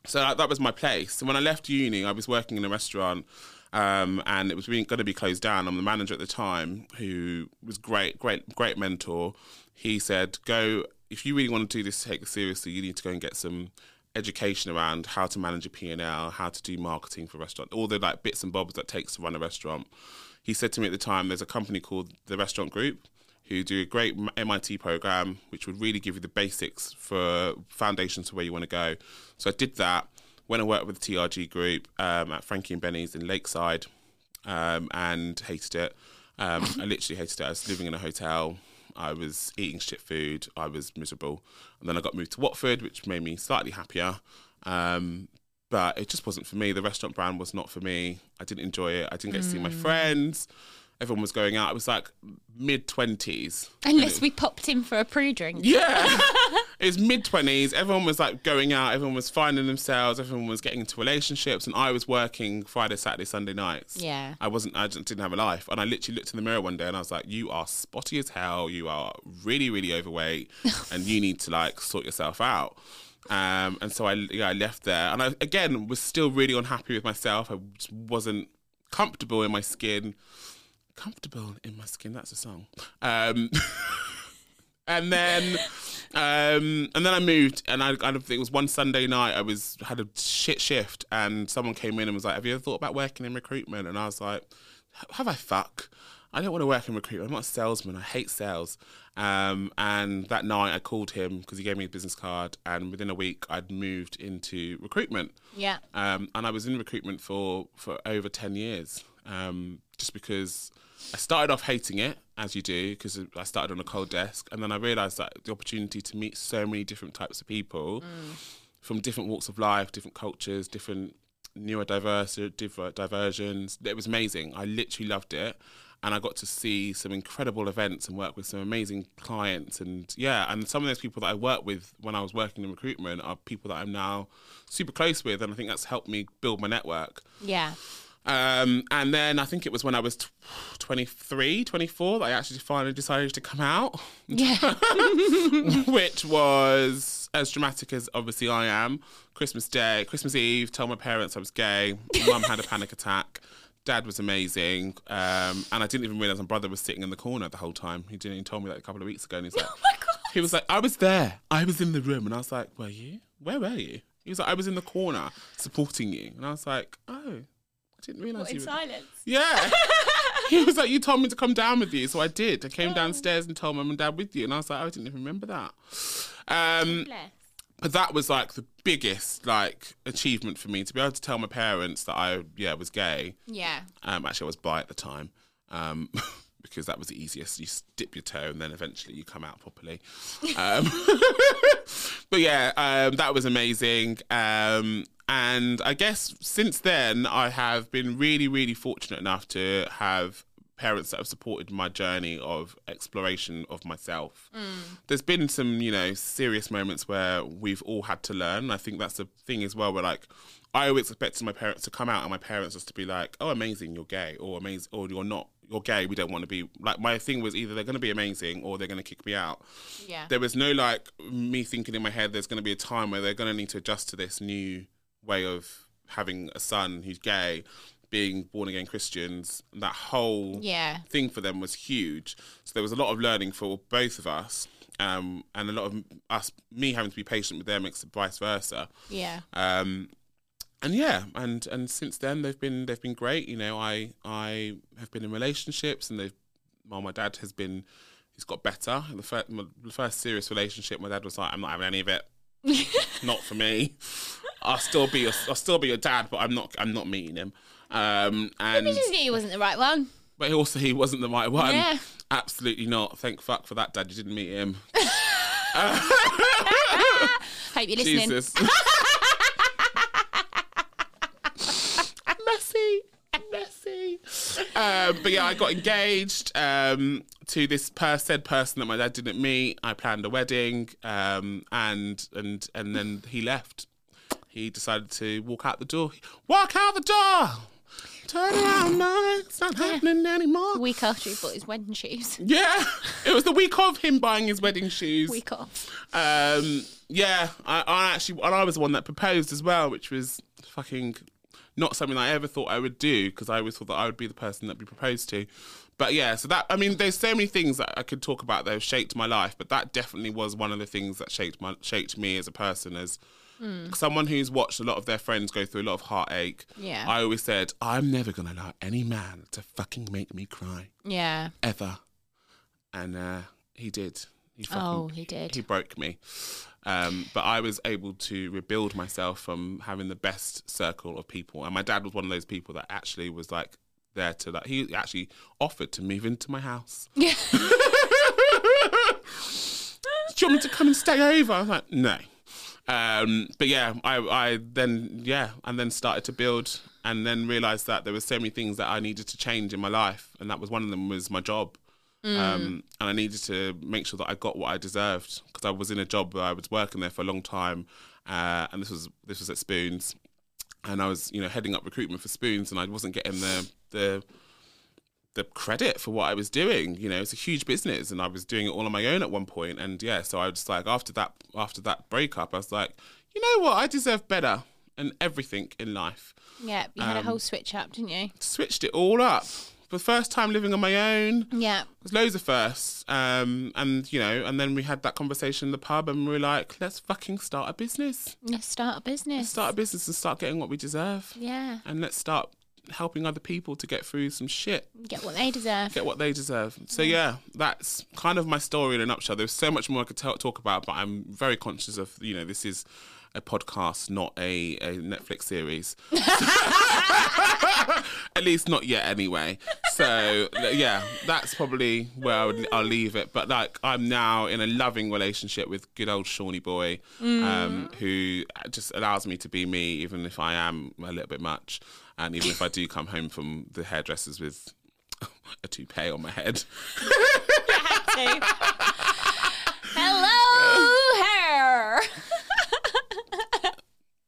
So like, that was my place. And when I left uni, I was working in a restaurant. Um, and it was going to be closed down. I'm the manager at the time, who was great, great, great mentor. He said, "Go if you really want to do this, take it seriously. You need to go and get some education around how to manage a P&L, how to do marketing for a restaurant, all the like bits and bobs that takes to run a restaurant." He said to me at the time, "There's a company called the Restaurant Group." Who do a great MIT program, which would really give you the basics for foundations to where you want to go. So I did that. Went and worked with the TRG group um, at Frankie and Benny's in Lakeside, um, and hated it. Um, I literally hated it. I was living in a hotel. I was eating shit food. I was miserable. And then I got moved to Watford, which made me slightly happier. Um, but it just wasn't for me. The restaurant brand was not for me. I didn't enjoy it. I didn't get to see my friends. Everyone was going out. It was like mid twenties. Unless we popped in for a pre-drink. Yeah. it was mid 20s. Everyone was like going out. Everyone was finding themselves. Everyone was getting into relationships. And I was working Friday, Saturday, Sunday nights. Yeah. I wasn't, I just didn't have a life. And I literally looked in the mirror one day and I was like, you are spotty as hell. You are really, really overweight. and you need to like sort yourself out. Um, and so I, yeah, I left there. And I, again, was still really unhappy with myself. I just wasn't comfortable in my skin. Comfortable in my skin. That's a song. Um, and then um and then I moved and I kind of think it was one Sunday night I was had a shit shift and someone came in and was like have you ever thought about working in recruitment and I was like have I fuck I don't want to work in recruitment I'm not a salesman I hate sales um and that night I called him because he gave me a business card and within a week I'd moved into recruitment Yeah. um, and I was in recruitment for for over ten years. Um, just because I started off hating it, as you do, because I started on a cold desk, and then I realised that the opportunity to meet so many different types of people from different walks of life, different cultures, different neurodiverse diver- diversions. It was amazing. I literally loved it. And I got to see some incredible events and work with some amazing clients. And yeah, and some of those people that I worked with when I was working in recruitment are people that I'm now super close with. And I think that's helped me build my network. Yeah. Um, and then I think it was when I was t- 23, 24 that I actually finally decided to come out, Yeah. which was as dramatic as obviously I am. Christmas Day, Christmas Eve, told my parents I was gay. Mum had a panic attack. Dad was amazing. Um, and I didn't even realize my brother was sitting in the corner the whole time. He didn't even tell me that a couple of weeks ago. And he's like, oh my god. he was like, I was there. I was in the room. And I was like, were you? Where were you? He was like, I was in the corner supporting you. And I was like, oh, Didn't realise you were. silence. Yeah. he was like, you told me to come down with you. So I did. I came downstairs and told mum and dad with you. And I was like, oh, I didn't even remember that. Um, Bless. but that was like the biggest like achievement for me to be able to tell my parents that I, yeah, was gay. Yeah. Um, actually, I was bi at the time. Um, because that was the easiest. You dip your toe and then eventually you come out properly. Um, but yeah, um, that was amazing. Um, and I guess since then, I have been really, really fortunate enough to have parents that have supported my journey of exploration of myself. Mm. There's been some, you know, serious moments where we've all had to learn. I think that's the thing as well, where like, I always expected my parents to come out and my parents just to be like, oh, amazing, you're gay, or amazing, or you're not, you're gay, we don't want to be. Like, my thing was either they're going to be amazing or they're going to kick me out. Yeah. There was no like me thinking in my head, there's going to be a time where they're going to need to adjust to this new way of having a son who's gay, being born again Christians. That whole Yeah. thing for them was huge. So there was a lot of learning for both of us. Um, and a lot of us, me having to be patient with them, vice versa. Yeah. Um, and yeah, and and since then they've been they've been great. You know, I I have been in relationships, and they've well, my dad has been he's got better. The first the first serious relationship, my dad was like, I'm not having any of it. not for me. I'll still be your, I'll still be your dad, but I'm not I'm not meeting him. Um, and You just knew he wasn't the right one. but also he wasn't the right one. Yeah. Absolutely not. Thank fuck for that, Dad. You didn't meet him. Hope you're listening. Jesus. messy, messy. Um, but yeah, I got engaged um, to this per- said person that my dad didn't meet. I planned a wedding, um, and and and then he left. He decided to walk out the door. Walk out the door. Turn around, no, it's not happening anymore. Week after he bought his wedding shoes. Yeah, it was the week of him buying his wedding shoes. Week off. Um, yeah, I, I actually, and I was the one that proposed as well, which was fucking not something I ever thought I would do because I always thought that I would be the person that be proposed to. But yeah, so that I mean, there's so many things that I could talk about that have shaped my life, but that definitely was one of the things that shaped my shaped me as a person as. Someone who's watched a lot of their friends go through a lot of heartache. Yeah. I always said, I'm never going to allow any man to fucking make me cry Yeah. ever. And uh, he did. He fucking, Oh, he did. He broke me. Um, but I was able to rebuild myself from having the best circle of people. And my dad was one of those people that actually was like there to like he actually offered to move into my house. Yeah. Do you want me to come and stay over? I was like, no. Um, but yeah, I, I then yeah, and then started to build, and then realized that there were so many things that I needed to change in my life, and that was one of them was my job. Um, and I needed to make sure that I got what I deserved because I was in a job where I was working there for a long time, uh, and this was this was at Spoons, and I was you know heading up recruitment for Spoons, and I wasn't getting the the the credit for what I was doing. You know, it's a huge business, and I was doing it all on my own at one point. And yeah, so I was like, after that, after that breakup, I was like, you know what, I deserve better and everything in life. Yeah. You had a whole switch up, didn't you? Switched it all up. For the first time living on my own, Yeah. there's loads of firsts. Um, and you know, and then we had that conversation in the pub, and we were like, let's fucking start a business. Let's start a business. Start a business and start getting what we deserve. Yeah. And let's start helping other people to get through some shit. Get what they deserve. get what they deserve. So yeah, that's kind of my story in a nutshell. There's so much more I could tell, talk about, but I'm very conscious of you know this is a podcast, not a, a Netflix series. At least not yet, anyway. So yeah, that's probably where I would I'll leave it. But like I'm now in a loving relationship with good old Shawnee boy, um, who just allows me to be me, even if I am a little bit much, and even if I do come home from the hairdressers with a toupee on my head. Hello,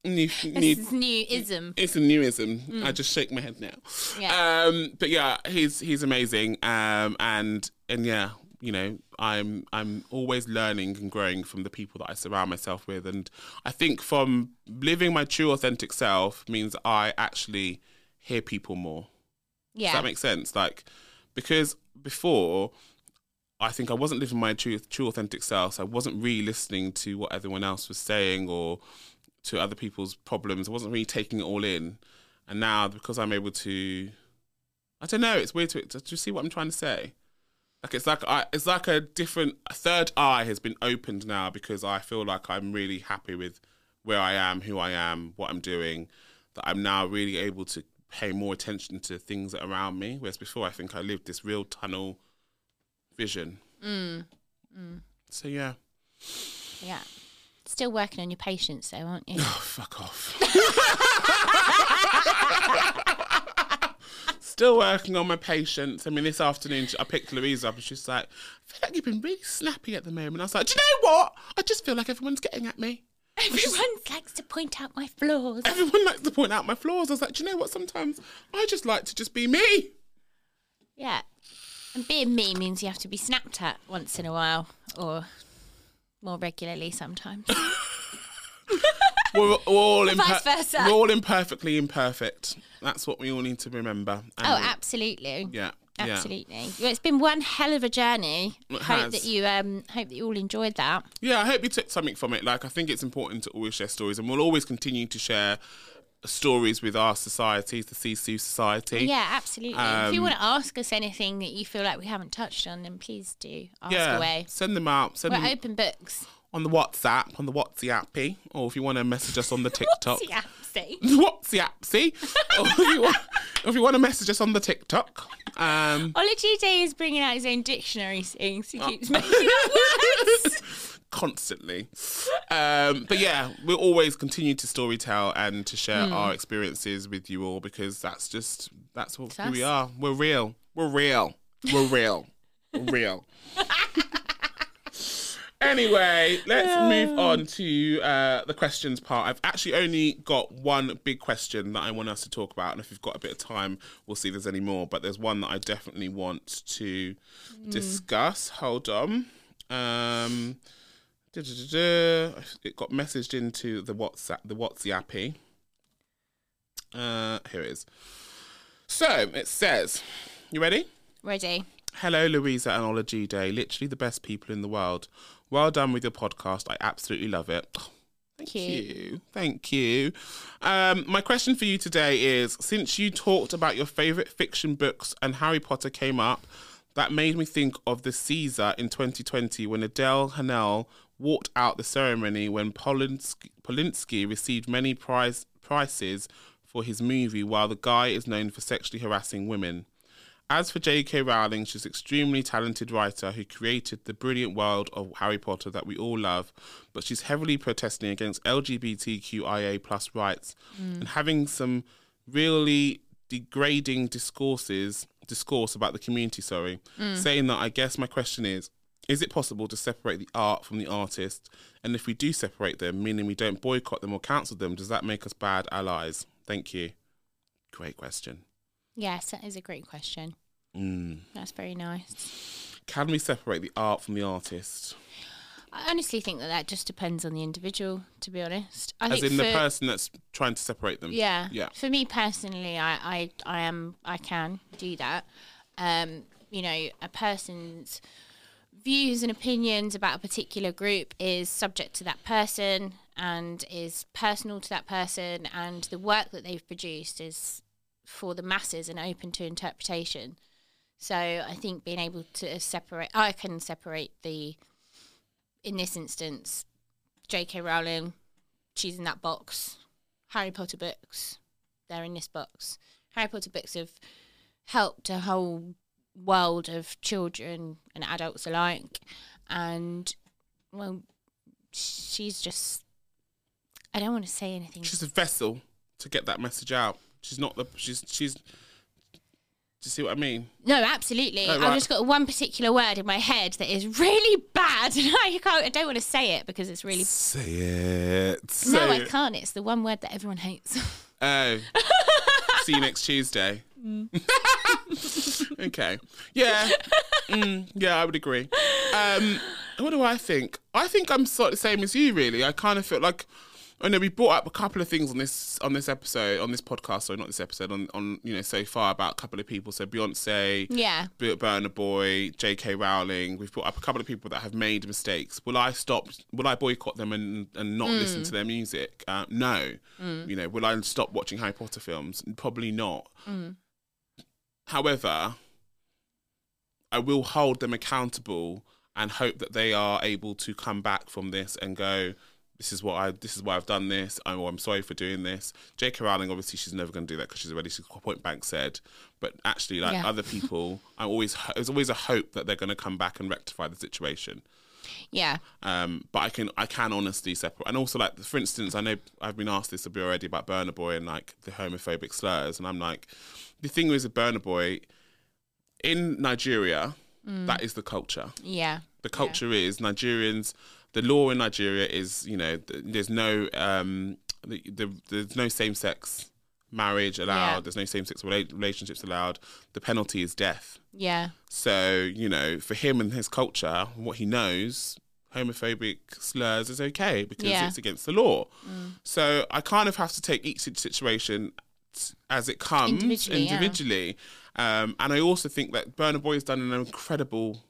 New, This new, is new ism. it's a newism. I just shake my head now. Yeah. Um, but yeah, he's he's amazing. Um, and and yeah, you know, I'm I'm always learning and growing from the people that I surround myself with, and I think from living my true authentic self means I actually hear people more. Yeah. Does that make sense? Like, because before, I think I wasn't living my true, true authentic self. So I wasn't really listening to what everyone else was saying or to other people's problems. I wasn't really taking it all in, and now because I'm able to, I don't know. It's weird to. Do you see what I'm trying to say? Like it's like I, it's like a different a third eye has been opened now because I feel like I'm really happy with where I am, who I am, what I'm doing. That I'm now really able to pay more attention to things around me. Whereas before, I think I lived this real tunnel vision. Mm, mm. So yeah. Yeah. Still working on your patience, though, aren't you? Oh, fuck off. Still working on my patience. I mean, this afternoon I picked Louisa up and she's like, I feel like you've been really snappy at the moment. I was like, do you know what? I just feel like everyone's getting at me. Everyone likes to point out my flaws. Everyone likes to point out my flaws. I was like, do you know what? Sometimes I just like to just be me. Yeah. And being me means you have to be snapped at once in a while or more regularly sometimes. We're, we're all versa. we're all imperfectly imperfect. That's what we all need to remember. And oh, absolutely. yeah, Absolutely. Well, it's been one hell of a journey. It hope has. that you um hope that you all enjoyed that. Yeah, I hope you took something from it. Like, I think it's important to always share stories, and we'll always continue to share stories with our societies, the CSU Society. Yeah, absolutely. if you Um, want to ask us anything that you feel like we haven't touched on, then please do ask Yeah, away. send them out. Send We're them open books. on the WhatsApp, on the WhatsApp, or if you want to message us on the TikTok. Yeah, see. WhatsApp, or if you, want, if you want to message us on the TikTok. Um, Olajide is bringing out his own dictionary soon. So he Oh. keeps making up words. constantly. Um, but yeah, we'll always continue to storytell and to share our experiences with you all because that's just that's what, who we are. We're real. We're real. We're real. We're real. Anyway, let's move on to uh, the questions part. I've actually only got one big question that I want us to talk about, and if we've got a bit of time, we'll see if there's any more. But there's one that I definitely want to discuss. Hold on. Um. It got messaged into the WhatsApp, the WhatsApp. Uh, here it is. So it says, "You ready?" Ready. Hello, Louisa and Olajide. Literally the best people in the world. Well done with your podcast. I absolutely love it. Thank Cute. you. Thank you. Um, my question for you today is since you talked about your favourite fiction books and Harry Potter came up, that made me think of the César in 2020 when Adèle Haenel walked out the ceremony when Polanski, Polanski received many prize, prizes for his movie, while the guy is known for sexually harassing women. As for J.K. Rowling, she's an extremely talented writer who created the brilliant world of Harry Potter that we all love, but she's heavily protesting against LGBTQIA plus rights mm. and having some really degrading discourses discourse about the community, sorry, mm. saying that I guess my question is is it possible to separate the art from the artist? And if we do separate them, meaning we don't boycott them or cancel them, does that make us bad allies? Thank you. Great question. Yes, that is a great question. Mm. That's very nice. Can we separate the art from the artist? I honestly think that that just depends on the individual. To be honest, I As in the person that's trying to separate them? Yeah. Yeah. For me personally, I, I, I am I can do that. Um, you know, a person's views and opinions about a particular group is subject to that person and is personal to that person and the work that they've produced is for the masses and open to interpretation. So I think being able to separate I can separate the in this instance, J.K. Rowling, she's in that box. Harry Potter books, they're in this box. Harry Potter books have helped a whole world of children and adults alike. And, well, she's just. I don't want to say anything. She's a vessel to get that message out. She's not the. She's. She's. Do you see what I mean? No, absolutely. Oh, I've just got one particular word in my head that is really bad, and I can't. I don't want to say it because it's really. Say it. no, Say I can't. It's the one word that everyone hates. Oh. See you next Tuesday. Mm. okay. Yeah. Mm, yeah, I would agree. Um, what do I think? I think I'm sort of the same as you, really. I kind of feel like I know we brought up a couple of things on this on this episode on this podcast. Sorry, not this episode. On on you know so far about a couple of people. So Beyonce, Yeah. Burna Boy, J.K. Rowling. We've brought up a couple of people that have made mistakes. Will I stop? Will I boycott them and and not listen to their music? Uh, no. You know, will I stop watching Harry Potter films? Probably not. However, I will hold them accountable and hope that they are able to come back from this and go, this is what I, this is why I've done this. I'm, I'm sorry for doing this. J.K. Rowling, obviously, she's never going to do that because she's already, she's point blank said. But actually, like Yeah. other people, I always, there's always a hope that they're going to come back and rectify the situation. Yeah. Um, but I can I can honestly separate, and also like for instance, I know I've been asked this a bit already about Burna Boy and like the homophobic slurs, and I'm like, the thing is with Burna Boy, in Nigeria, that is the culture. Yeah. The culture is Nigerians. The law in Nigeria is you know th- there's no um the, the, there's no same sex marriage allowed. Yeah. There's no same sex relationships allowed. The penalty is death. Yeah. So, you know, for him and his culture, what he knows, homophobic slurs is okay because Yeah. it's against the law. So I kind of have to take each situation as it comes Individually, yeah. Um, and I also think that Burna Boy has done an incredible,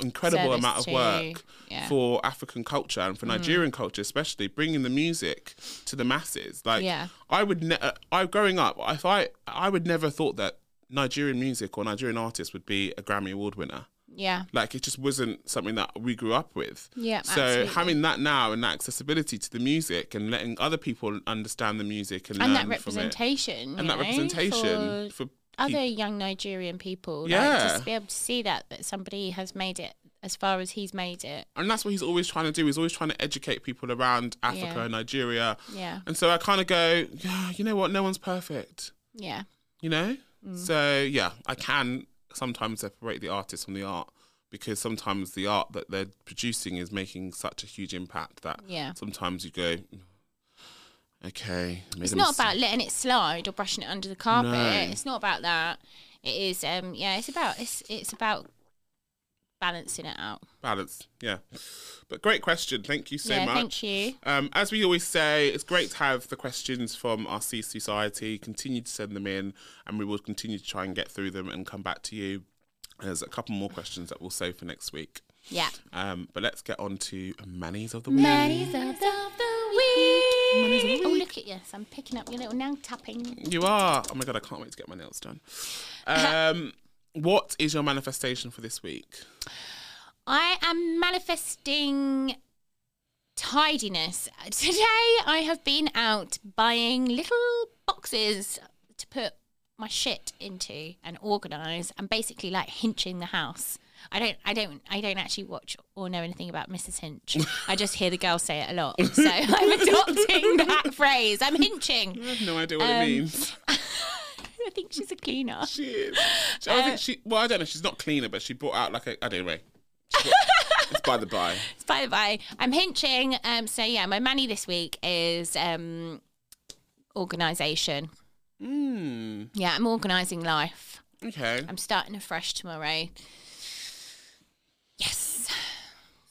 incredible Service amount of work yeah. for African culture and Mm. for Nigerian culture, especially bringing the music to the masses. Like Yeah. I would, ne- uh, I growing up, if I, I would never thought that Nigerian music or Nigerian artists would be a Grammy Award winner. Yeah. Like it just wasn't something that we grew up with. Yeah, So absolutely. having that now and that accessibility to the music and letting other people understand the music and, And learn that from it. representation. and that know, representation for for, other peop- young Nigerian people. Like, Yeah. just to be able to see that that somebody has made it as far as he's made it. and that's what he's always trying to do. He's always trying to educate people around Africa Yeah. and Nigeria. Yeah. And so I kind of go, yeah, you know what? No one's perfect. Yeah. you know Mm. so yeah i can sometimes separate the artist from the art because sometimes the art that they're producing is making such a huge impact that Yeah. sometimes you go okay It's not about letting it slide or brushing it under the carpet. No. It's not about that. It is um yeah, it's about it's it's about balancing it out. balance yeah but great question thank you so yeah, much thank you. Um, as we always say, it's great to have the questions from our C Society. Continue to send them in, and we will continue to try and get through them and come back to you. There's a couple more questions that we'll save for next week. Yeah. Um, but let's get on to Manny's of the Week. Manny's of the week. Oh, look at yes, I'm picking up your little nail tapping. You are. Oh my god, I can't wait to get my nails done. Um, what is your manifestation for this week? I am manifesting tidiness. Today I have been out buying little boxes to put my shit into and organize and basically like hinching the house. I don't I don't I don't actually watch or know anything about Mrs. Hinch. I just hear the girls say it a lot. So I'm adopting that phrase. I'm hinching. I have no idea what Um, it means. I think she's a cleaner. She is. She- I uh, think she. Well, I don't know. She's not cleaner, but she brought out like a. I don't know. Brought- it's by the by. By the by, I'm hinching. Um, so yeah, my money this week is um, organisation. Hmm. Yeah, I'm organising life. Okay. I'm starting afresh tomorrow.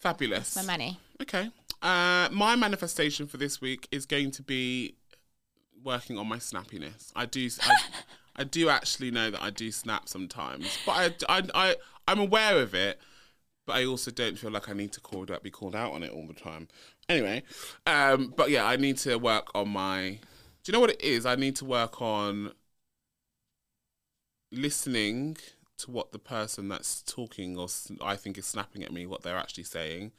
Fabulous. my money. Okay. Uh, my manifestation for this week is going to be working on my snappiness. I do. I, I do actually know that I do snap sometimes, but I, I, I, I'm aware of it. But I also don't feel like I need to call out, be called out on it all the time. Anyway, um, but yeah, I need to work on my. Do you know what it is? I need to work on listening to what the person that's talking or I think is snapping at me, what they're actually saying,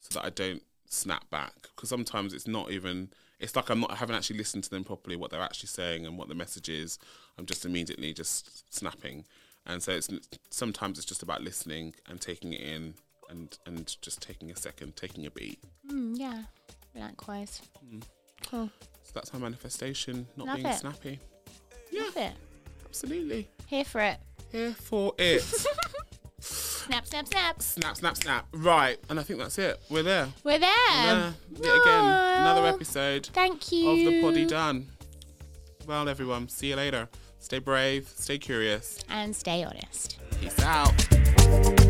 so that I don't snap back. Because sometimes it's not even. It's like I'm not. I haven't actually listened to them properly, what they're actually saying and what the message is. I'm just immediately just snapping, and so it's sometimes it's just about listening and taking it in and and just taking a second, taking a beat. Mm, yeah, likewise. Cool. So that's my manifestation, not Love being it. snappy. Love it. Absolutely. Here for it. Here for it. Snap, snap, snap. snap, snap, snap. Right, and I think that's it. We're there. We're there. Yeah. Yet again, another episode Thank you. of the poddy done. Well, everyone, see you later. Stay brave, stay curious. And stay honest. Peace out.